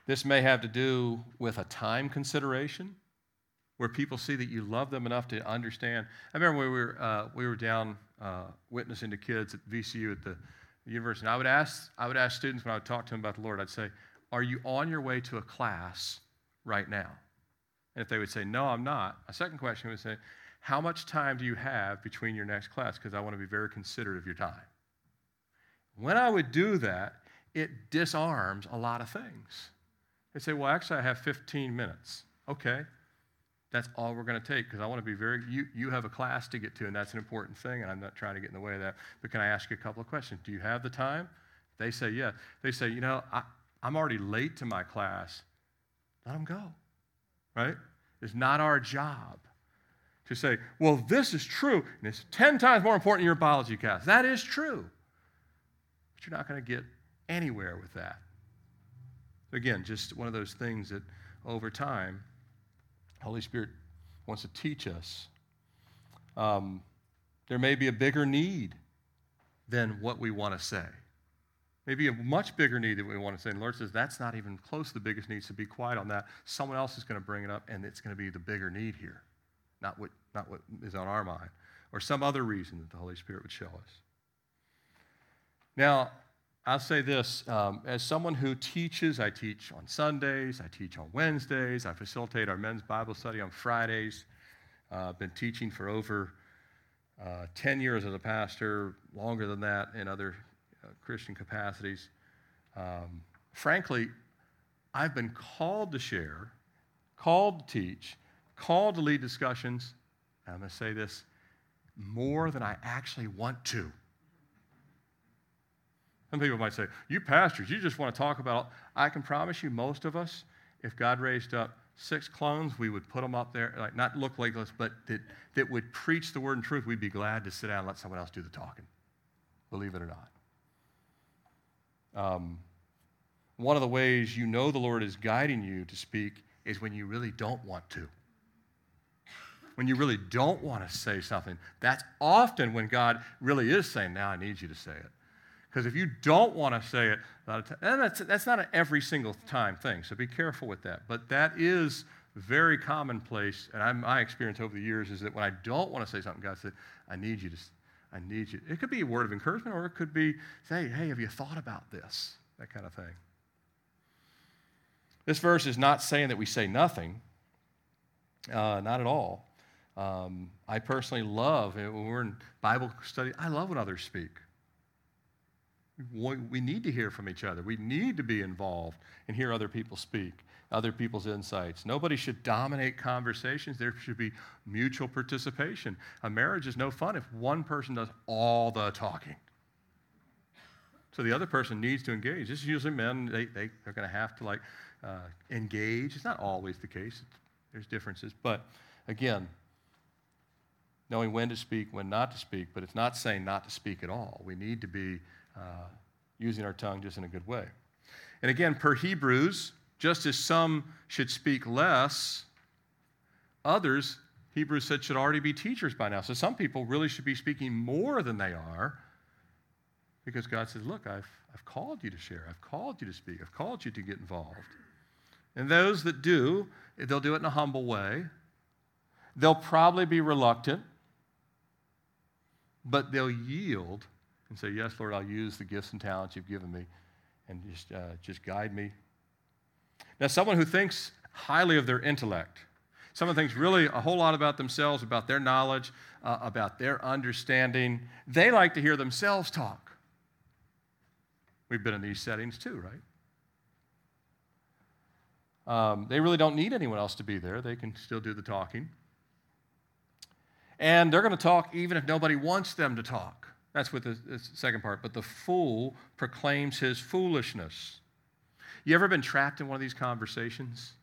this may have to do with a time consideration where people see that you love them enough to understand. I remember when we were, uh, we were down uh, witnessing to kids at VCU at the university, and I would, ask, I would ask students when I would talk to them about the Lord, I'd say, Are you on your way to a class right now? And if they would say, No, I'm not, a second question would say, How much time do you have between your next class? Because I want to be very considerate of your time. When I would do that, it disarms a lot of things. They say, Well, actually, I have 15 minutes. Okay, that's all we're going to take because I want to be very, you, you have a class to get to, and that's an important thing, and I'm not trying to get in the way of that. But can I ask you a couple of questions? Do you have the time? They say, yeah. They say, you know, I, I'm already late to my class. Let them go, right? It's not our job to say, well, this is true, and it's 10 times more important in your biology class. That is true. But you're not going to get anywhere with that. Again, just one of those things that over time, Holy Spirit wants to teach us. Um, there may be a bigger need than what we want to say. Maybe a much bigger need that we want to say. And the Lord says, that's not even close to the biggest need, so be quiet on that. Someone else is going to bring it up, and it's going to be the bigger need here, not what, not what is on our mind, or some other reason that the Holy Spirit would show us. Now, I'll say this um, as someone who teaches, I teach on Sundays, I teach on Wednesdays, I facilitate our men's Bible study on Fridays. Uh, I've been teaching for over uh, 10 years as a pastor, longer than that in other Christian capacities. Um, frankly, I've been called to share, called to teach, called to lead discussions. I'm going to say this more than I actually want to. Some people might say, You pastors, you just want to talk about. I can promise you, most of us, if God raised up six clones, we would put them up there, like not look like us, but that, that would preach the word and truth. We'd be glad to sit down and let someone else do the talking, believe it or not. Um, one of the ways you know the Lord is guiding you to speak is when you really don't want to. When you really don't want to say something, that's often when God really is saying, Now I need you to say it. Because if you don't want to say it, and that's, that's not an every single time thing, so be careful with that. But that is very commonplace, and I'm, my experience over the years is that when I don't want to say something, God said, I need you to, I need you. It could be a word of encouragement, or it could be, say, hey, have you thought about this? That kind of thing. This verse is not saying that we say nothing, uh, not at all. Um, I personally love, when we're in Bible study, I love when others speak. We need to hear from each other. We need to be involved and hear other people speak, other people's insights. Nobody should dominate conversations. There should be mutual participation. A marriage is no fun if one person does all the talking. So the other person needs to engage. This is usually men, they, they, they're going to have to like uh, engage. It's not always the case, there's differences. But again, knowing when to speak, when not to speak, but it's not saying not to speak at all. We need to be uh, using our tongue just in a good way. And again, per Hebrews, just as some should speak less, others, Hebrews said, should already be teachers by now. So some people really should be speaking more than they are because God says, Look, I've, I've called you to share, I've called you to speak, I've called you to get involved. And those that do, they'll do it in a humble way. They'll probably be reluctant, but they'll yield and say, Yes, Lord, I'll use the gifts and talents you've given me and just, uh, just guide me. Now, someone who thinks highly of their intellect, someone thinks really a whole lot about themselves, about their knowledge, uh, about their understanding, they like to hear themselves talk. We've been in these settings too, right? Um, they really don't need anyone else to be there. They can still do the talking. And they're going to talk even if nobody wants them to talk. That's what the, the second part. But the fool proclaims his foolishness. You ever been trapped in one of these conversations?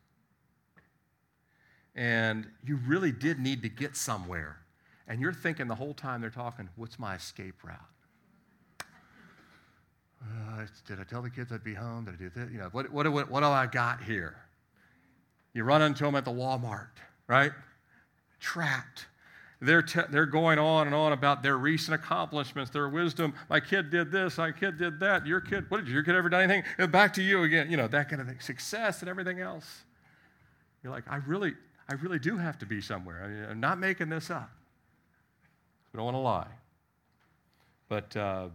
And you really did need to get somewhere. And you're thinking the whole time they're talking, what's my escape route? Uh, did I tell the kids I'd be home? Did I do this? You know, what, what, what, what do I got here? You run into them at the Walmart, right? Trapped. They're, te- they're going on and on about their recent accomplishments, their wisdom. My kid did this, my kid did that. Your kid, what did your kid ever done anything? And back to you again, you know, that kind of thing. Success and everything else. You're like, I really, I really do have to be somewhere. I mean, I'm not making this up. We don't want to lie. But uh,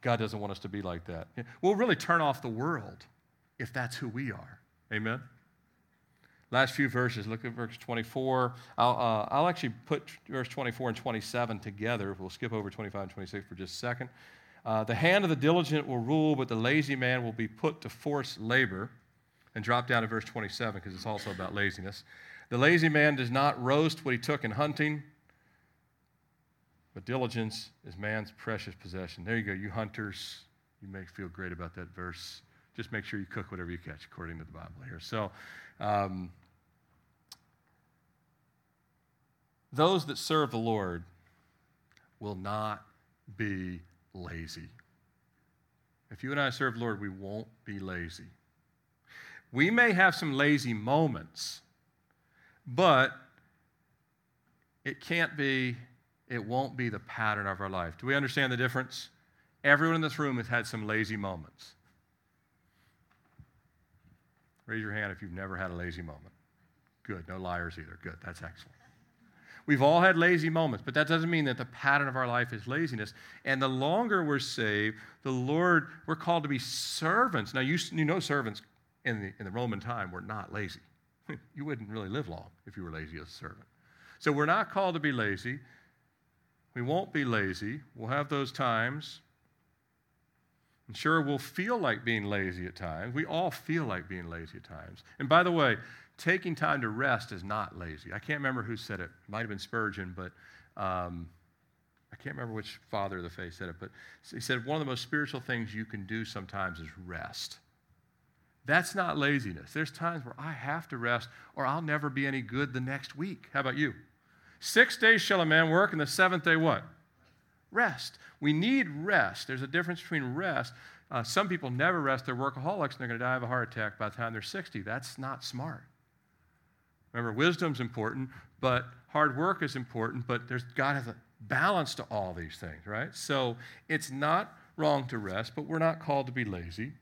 God doesn't want us to be like that. We'll really turn off the world if that's who we are. Amen? Last few verses, look at verse 24. I'll, uh, I'll actually put verse 24 and 27 together. We'll skip over 25 and 26 for just a second. Uh, the hand of the diligent will rule, but the lazy man will be put to forced labor. And drop down to verse 27 because it's also about laziness. The lazy man does not roast what he took in hunting, but diligence is man's precious possession. There you go, you hunters. You may feel great about that verse. Just make sure you cook whatever you catch, according to the Bible here. So, um, those that serve the Lord will not be lazy. If you and I serve the Lord, we won't be lazy. We may have some lazy moments, but it can't be, it won't be the pattern of our life. Do we understand the difference? Everyone in this room has had some lazy moments. Raise your hand if you've never had a lazy moment. Good. No liars either. Good. That's excellent. We've all had lazy moments, but that doesn't mean that the pattern of our life is laziness. And the longer we're saved, the Lord, we're called to be servants. Now, you, you know, servants in the, in the Roman time were not lazy. *laughs* you wouldn't really live long if you were lazy as a servant. So we're not called to be lazy. We won't be lazy. We'll have those times. And sure, we'll feel like being lazy at times. We all feel like being lazy at times. And by the way, taking time to rest is not lazy. I can't remember who said it. It might have been Spurgeon, but um, I can't remember which father of the faith said it. But he said one of the most spiritual things you can do sometimes is rest. That's not laziness. There's times where I have to rest or I'll never be any good the next week. How about you? Six days shall a man work, and the seventh day what? Rest. We need rest. There's a difference between rest. Uh, some people never rest. They're workaholics and they're going to die of a heart attack by the time they're 60. That's not smart. Remember, wisdom's important, but hard work is important, but there's to have a balance to all these things, right? So it's not wrong to rest, but we're not called to be lazy.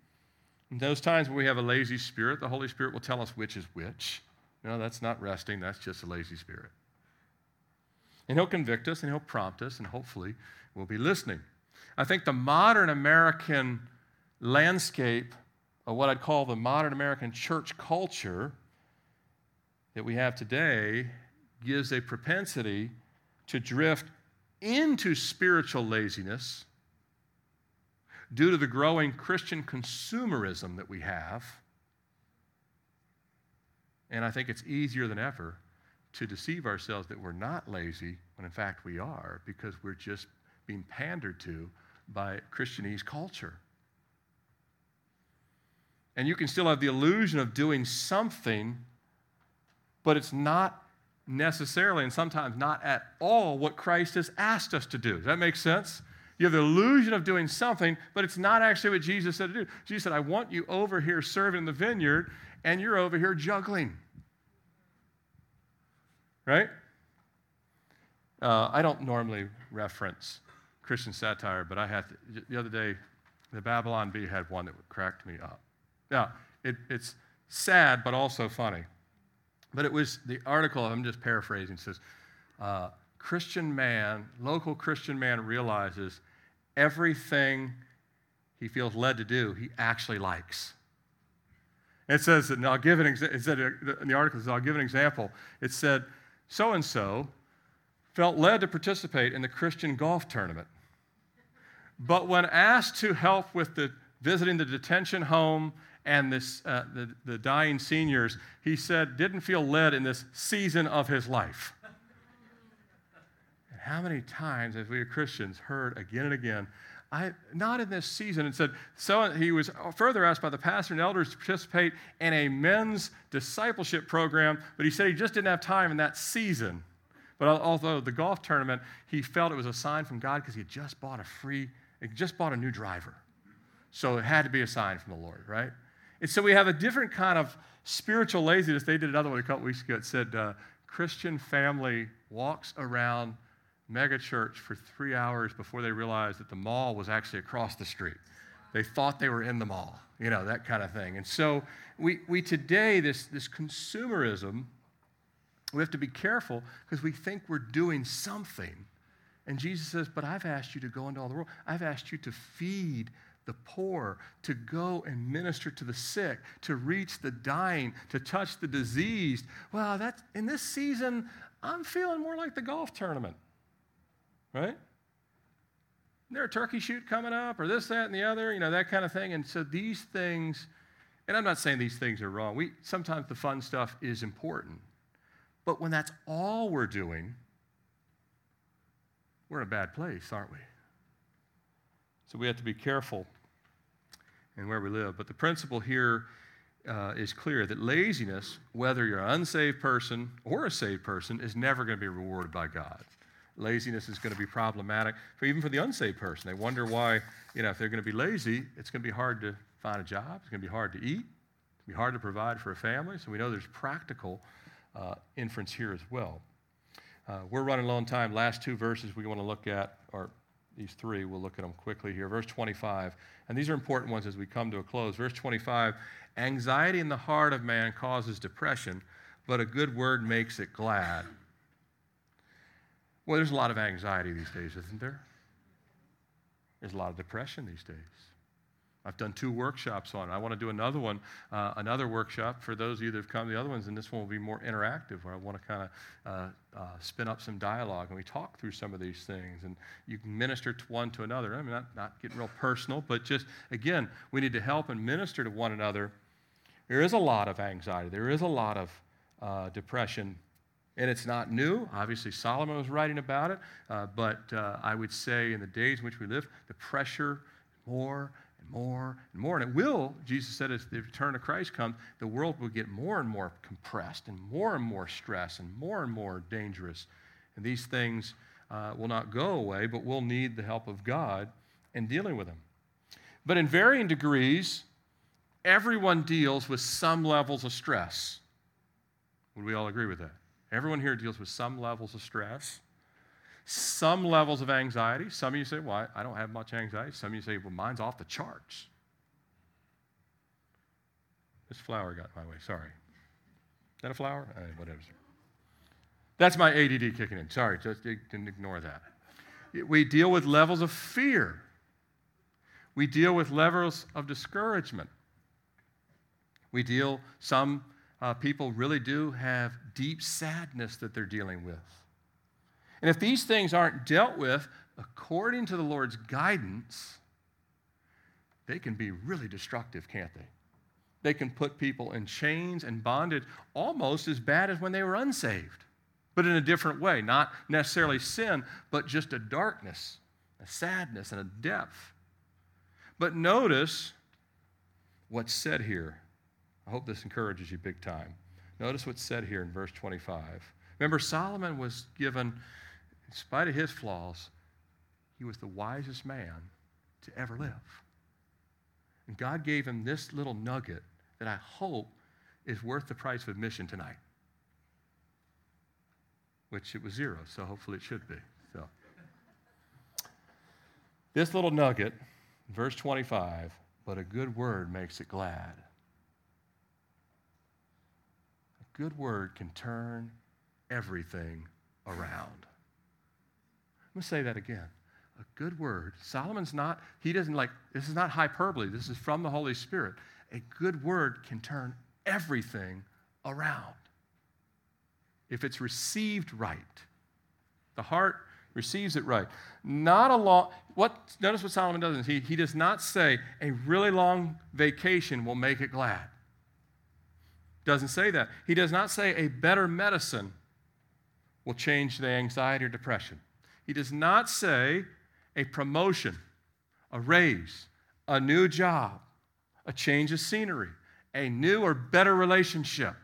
In those times when we have a lazy spirit, the Holy Spirit will tell us which is which. No, that's not resting, that's just a lazy spirit. And He'll convict us and He'll prompt us, and hopefully we'll be listening. I think the modern American landscape, of what I'd call the modern American church culture that we have today, gives a propensity to drift into spiritual laziness due to the growing Christian consumerism that we have. And I think it's easier than ever to deceive ourselves that we're not lazy when in fact we are because we're just being pandered to by Christianese culture. And you can still have the illusion of doing something, but it's not necessarily and sometimes not at all what Christ has asked us to do. Does that make sense? You have the illusion of doing something, but it's not actually what Jesus said to do. Jesus said, I want you over here serving the vineyard, and you're over here juggling. Right? Uh, I don't normally reference Christian satire, but I had to, the other day, the Babylon Bee had one that cracked me up. Now, it, it's sad, but also funny. But it was the article, I'm just paraphrasing, says, uh, Christian man, local Christian man realizes everything he feels led to do, he actually likes. It says, and I'll give an example, it said in the article, says, I'll give an example. It said, so and so felt led to participate in the Christian golf tournament. But when asked to help with the visiting the detention home and this, uh, the, the dying seniors, he said, didn't feel led in this season of his life. and how many times have we Christians heard again and again, I, not in this season, and said, so he was further asked by the pastor and elders to participate in a men's discipleship program, but he said he just didn't have time in that season. But although the golf tournament, he felt it was a sign from God because he had just bought a free, he just bought a new driver. So it had to be a sign from the Lord, right? And so we have a different kind of spiritual laziness. They did another one a couple weeks ago. It said, uh, Christian family walks around megachurch for three hours before they realized that the mall was actually across the street. They thought they were in the mall, you know, that kind of thing. And so we, we today, this, this consumerism, we have to be careful because we think we're doing something. And Jesus says, But I've asked you to go into all the world. I've asked you to feed the poor, to go and minister to the sick, to reach the dying, to touch the diseased. Well, that's, in this season, I'm feeling more like the golf tournament, right? There a turkey shoot coming up, or this, that, and the other, you know, that kind of thing. And so these things, and I'm not saying these things are wrong. We sometimes the fun stuff is important, but when that's all we're doing, we're in a bad place, aren't we? So we have to be careful and where we live. But the principle here uh, is clear that laziness, whether you're an unsaved person or a saved person, is never going to be rewarded by God. Laziness is going to be problematic for even for the unsaved person. They wonder why, you know, if they're going to be lazy, it's going to be hard to find a job. It's going to be hard to eat. It's going to be hard to provide for a family. So we know there's practical uh, inference here as well. Uh, we're running low on time. Last two verses we want to look at are these three. We'll look at them quickly here. Verse 25, and these are important ones as we come to a close. Verse 25 Anxiety in the heart of man causes depression, but a good word makes it glad. Well, there's a lot of anxiety these days, isn't there? There's a lot of depression these days. I've done two workshops on it. I want to do another one, uh, another workshop for those of you that have come to the other ones, and this one will be more interactive, where I want to kind of uh, uh, spin up some dialogue and we talk through some of these things, and you can minister to one to another. I mean, not, not getting real personal, but just again, we need to help and minister to one another. There is a lot of anxiety. There is a lot of uh, depression and it's not new. Obviously, Solomon was writing about it, uh, but uh, I would say in the days in which we live, the pressure more more and more. And it will, Jesus said, as the return of Christ comes, the world will get more and more compressed and more and more stress and more and more dangerous. And these things uh, will not go away, but we'll need the help of God in dealing with them. But in varying degrees, everyone deals with some levels of stress. Would we all agree with that? Everyone here deals with some levels of stress, some levels of anxiety. Some of you say, Well, I don't have much anxiety. Some of you say, Well, mine's off the charts. This flower got in my way. Sorry. Is that a flower? Whatever. That's my ADD kicking in. Sorry, just didn't ignore that. We deal with levels of fear. We deal with levels of discouragement. We deal, some uh, people really do have deep sadness that they're dealing with. And if these things aren't dealt with according to the Lord's guidance, they can be really destructive, can't they? They can put people in chains and bondage almost as bad as when they were unsaved, but in a different way. Not necessarily sin, but just a darkness, a sadness, and a depth. But notice what's said here I hope this encourages you big time. Notice what's said here in verse 25. Remember, Solomon was given, in spite of his flaws, he was the wisest man to ever live. And God gave him this little nugget that I hope is worth the price of admission tonight. Which it was zero, so hopefully it should be. So this little nugget, verse 25, but a good word makes it glad. A good word can turn everything around. Going to say that again. A good word. Solomon's not, he doesn't like, this is not hyperbole. This is from the Holy Spirit. A good word can turn everything around if it's received right. The heart receives it right. Not a long, what, notice what Solomon does. He, he does not say a really long vacation will make it glad. Doesn't say that. He does not say a better medicine will change the anxiety or depression. He does not say a promotion, a raise, a new job, a change of scenery, a new or better relationship.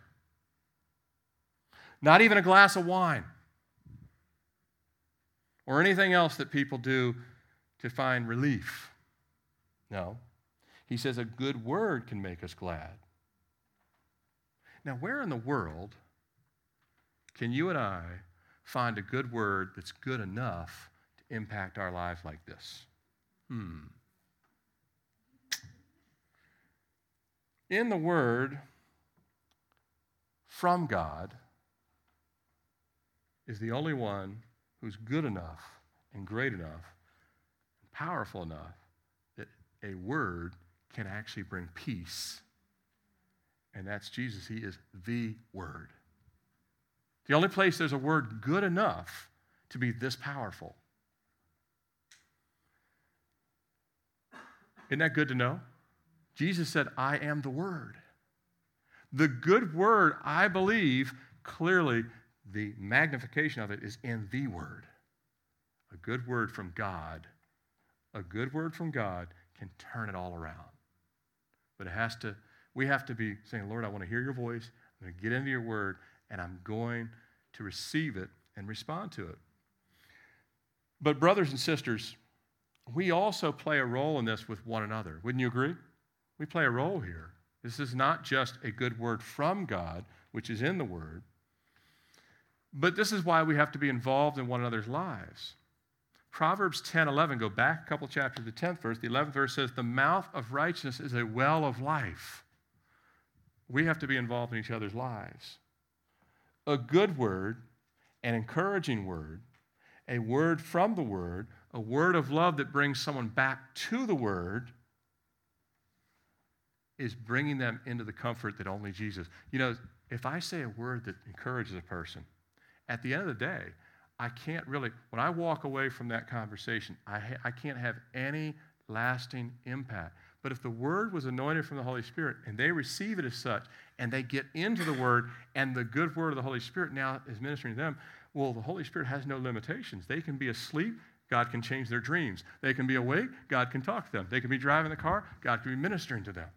Not even a glass of wine or anything else that people do to find relief. No. He says a good word can make us glad. Now, where in the world can you and I find a good word that's good enough to impact our lives like this? Hmm. In the word from God is the only one who's good enough and great enough and powerful enough that a word can actually bring peace and that's Jesus. He is the Word. The only place there's a word good enough to be this powerful. Isn't that good to know? Jesus said, I am the Word. The good word, I believe, clearly the magnification of it is in the Word. A good word from God, a good word from God can turn it all around. But it has to we have to be saying, Lord, I want to hear your voice. I'm going to get into your word, and I'm going to receive it and respond to it. But, brothers and sisters, we also play a role in this with one another. Wouldn't you agree? We play a role here. This is not just a good word from God, which is in the word, but this is why we have to be involved in one another's lives. Proverbs 10 11, go back a couple chapters, the 10th verse. The 11th verse says, The mouth of righteousness is a well of life. We have to be involved in each other's lives. A good word, an encouraging word, a word from the word, a word of love that brings someone back to the word is bringing them into the comfort that only Jesus. You know, if I say a word that encourages a person, at the end of the day, I can't really, when I walk away from that conversation, I, ha- I can't have any lasting impact. But if the word was anointed from the Holy Spirit and they receive it as such, and they get into the word, and the good word of the Holy Spirit now is ministering to them, well, the Holy Spirit has no limitations. They can be asleep, God can change their dreams. They can be awake, God can talk to them. They can be driving the car, God can be ministering to them.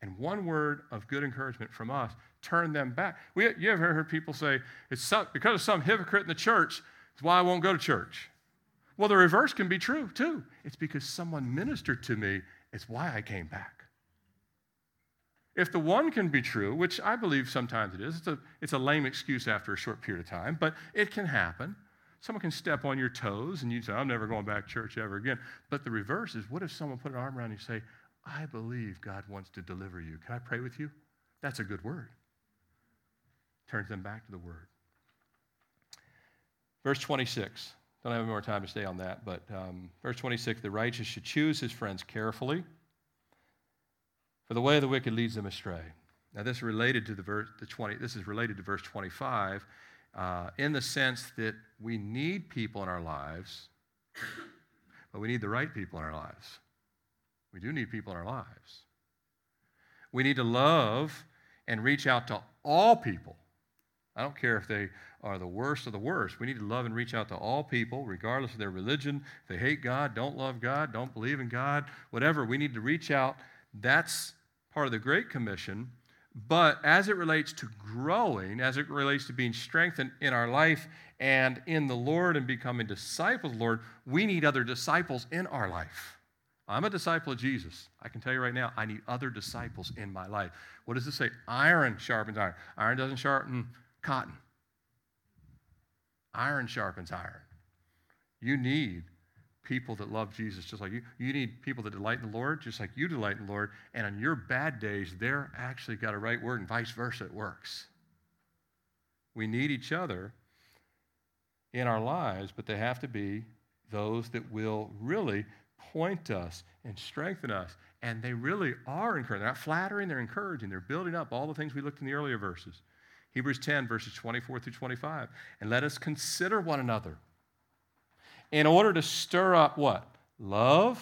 And one word of good encouragement from us turned them back. We, you ever heard people say, it's some, because of some hypocrite in the church, it's why I won't go to church. Well, the reverse can be true too. It's because someone ministered to me, it's why I came back. If the one can be true, which I believe sometimes it is, it's a, it's a lame excuse after a short period of time, but it can happen. Someone can step on your toes and you say, I'm never going back to church ever again. But the reverse is, what if someone put an arm around you and say, I believe God wants to deliver you. Can I pray with you? That's a good word. Turns them back to the word. Verse 26. Don't have any more time to stay on that, but um, verse 26 the righteous should choose his friends carefully, for the way of the wicked leads them astray. Now, this is related to the verse, the 20, this is related to verse 25 uh, in the sense that we need people in our lives, but we need the right people in our lives. We do need people in our lives. We need to love and reach out to all people. I don't care if they are the worst of the worst. We need to love and reach out to all people, regardless of their religion. If they hate God, don't love God, don't believe in God, whatever. We need to reach out. That's part of the Great Commission. But as it relates to growing, as it relates to being strengthened in our life and in the Lord and becoming disciples of the Lord, we need other disciples in our life. I'm a disciple of Jesus. I can tell you right now, I need other disciples in my life. What does it say? Iron sharpens iron. Iron doesn't sharpen cotton, iron sharpens iron. You need people that love Jesus just like you. You need people that delight in the Lord just like you delight in the Lord. And on your bad days, they're actually got a right word, and vice versa, it works. We need each other in our lives, but they have to be those that will really point us and strengthen us. And they really are encouraging. They're not flattering, they're encouraging. They're building up all the things we looked in the earlier verses. Hebrews 10, verses 24 through 25. And let us consider one another in order to stir up what? Love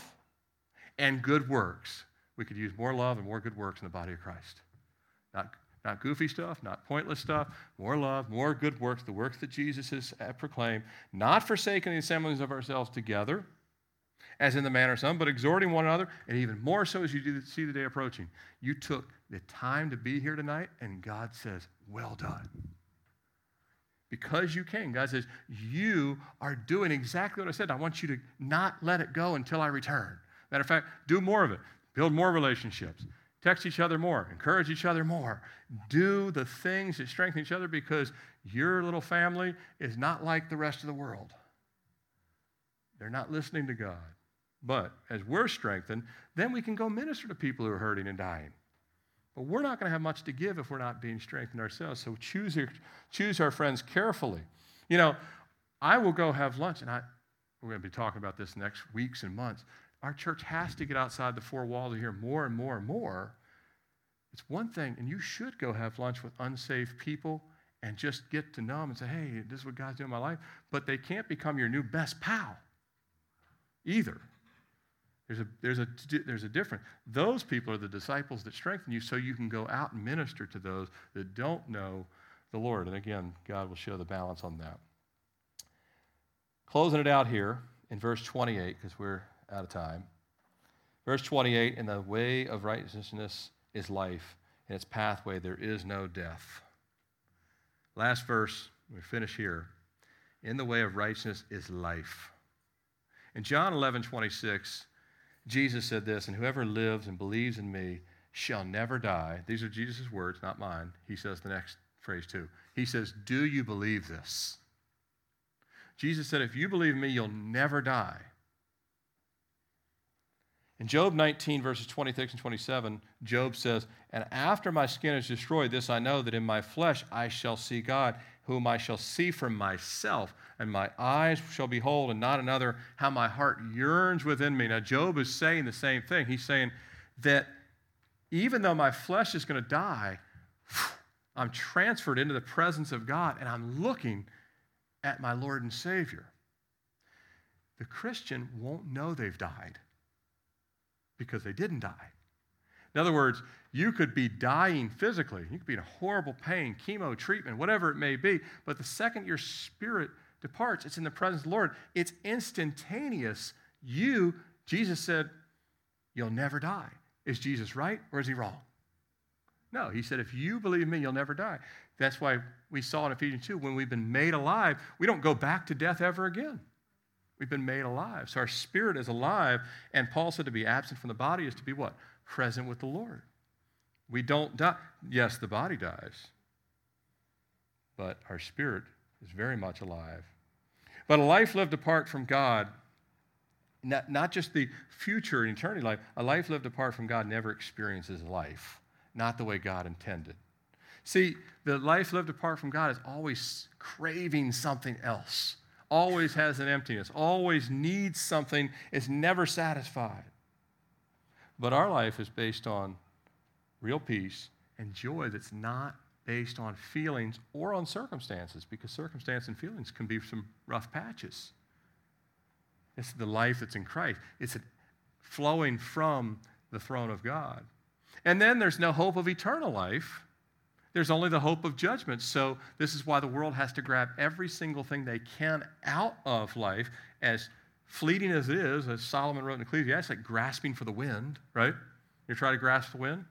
and good works. We could use more love and more good works in the body of Christ. Not, not goofy stuff, not pointless stuff, more love, more good works, the works that Jesus has uh, proclaimed, not forsaking the assemblies of ourselves together as in the manner of some, but exhorting one another, and even more so as you see the day approaching. You took the time to be here tonight, and God says, Well done. Because you came, God says, You are doing exactly what I said. I want you to not let it go until I return. Matter of fact, do more of it, build more relationships. Text each other more, encourage each other more. Do the things that strengthen each other because your little family is not like the rest of the world. They're not listening to God. But as we're strengthened, then we can go minister to people who are hurting and dying. But we're not going to have much to give if we're not being strengthened ourselves. So choose, your, choose our friends carefully. You know, I will go have lunch, and I, we're going to be talking about this next weeks and months. Our church has to get outside the four walls to hear more and more and more. It's one thing, and you should go have lunch with unsaved people and just get to know them and say, hey, this is what God's doing in my life. But they can't become your new best pal either. There's a, there's, a, there's a difference. Those people are the disciples that strengthen you so you can go out and minister to those that don't know the Lord. And again, God will show the balance on that. Closing it out here in verse 28, because we're out of time. Verse 28 In the way of righteousness is life, in its pathway there is no death. Last verse, we finish here. In the way of righteousness is life. In John 11, 26, Jesus said this, and whoever lives and believes in me shall never die. These are Jesus' words, not mine. He says the next phrase too. He says, Do you believe this? Jesus said, If you believe me, you'll never die. In Job 19, verses 26 and 27, Job says, And after my skin is destroyed, this I know that in my flesh I shall see God, whom I shall see for myself, and my eyes shall behold, and not another, how my heart yearns within me. Now, Job is saying the same thing. He's saying that even though my flesh is going to die, *sighs* I'm transferred into the presence of God and I'm looking at my Lord and Savior. The Christian won't know they've died because they didn't die. In other words, you could be dying physically. You could be in a horrible pain, chemo treatment, whatever it may be. But the second your spirit departs, it's in the presence of the Lord. It's instantaneous. You, Jesus said, you'll never die. Is Jesus right or is he wrong? No, he said, if you believe me, you'll never die. That's why we saw in Ephesians 2 when we've been made alive, we don't go back to death ever again. We've been made alive. So our spirit is alive. And Paul said to be absent from the body is to be what? Present with the Lord. We don't die. Yes, the body dies, but our spirit is very much alive. But a life lived apart from God, not, not just the future and eternity life, a life lived apart from God never experiences life, not the way God intended. See, the life lived apart from God is always craving something else, always has an emptiness, always needs something, is never satisfied. But our life is based on real peace and joy that's not based on feelings or on circumstances, because circumstance and feelings can be some rough patches. It's the life that's in Christ. It's flowing from the throne of God. And then there's no hope of eternal life. There's only the hope of judgment. So, this is why the world has to grab every single thing they can out of life, as fleeting as it is, as Solomon wrote in Ecclesiastes, like grasping for the wind, right? You're trying to grasp the wind,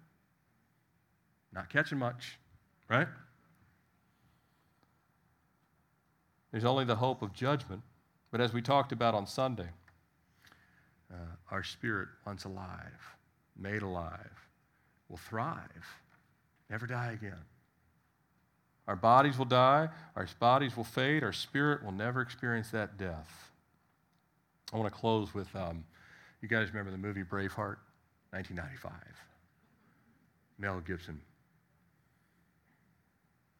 not catching much, right? There's only the hope of judgment. But as we talked about on Sunday, uh, our spirit, once alive, made alive, will thrive, never die again. Our bodies will die, our bodies will fade, our spirit will never experience that death. I want to close with um, you guys remember the movie Braveheart, 1995? Mel Gibson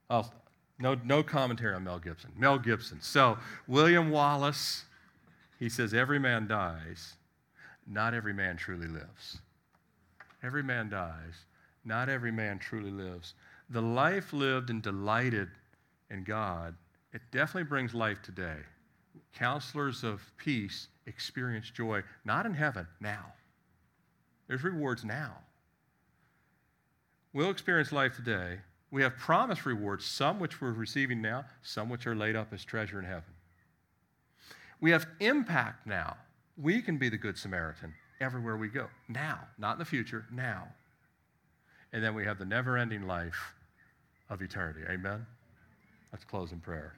Oh, no, no commentary on Mel Gibson. Mel Gibson. So, William Wallace, he says, Every man dies, not every man truly lives. Every man dies, not every man truly lives. The life lived and delighted in God, it definitely brings life today. Counselors of peace experience joy, not in heaven, now. There's rewards now. We'll experience life today we have promised rewards, some which we're receiving now, some which are laid up as treasure in heaven. We have impact now. We can be the Good Samaritan everywhere we go. Now, not in the future, now. And then we have the never ending life of eternity. Amen? Let's close in prayer.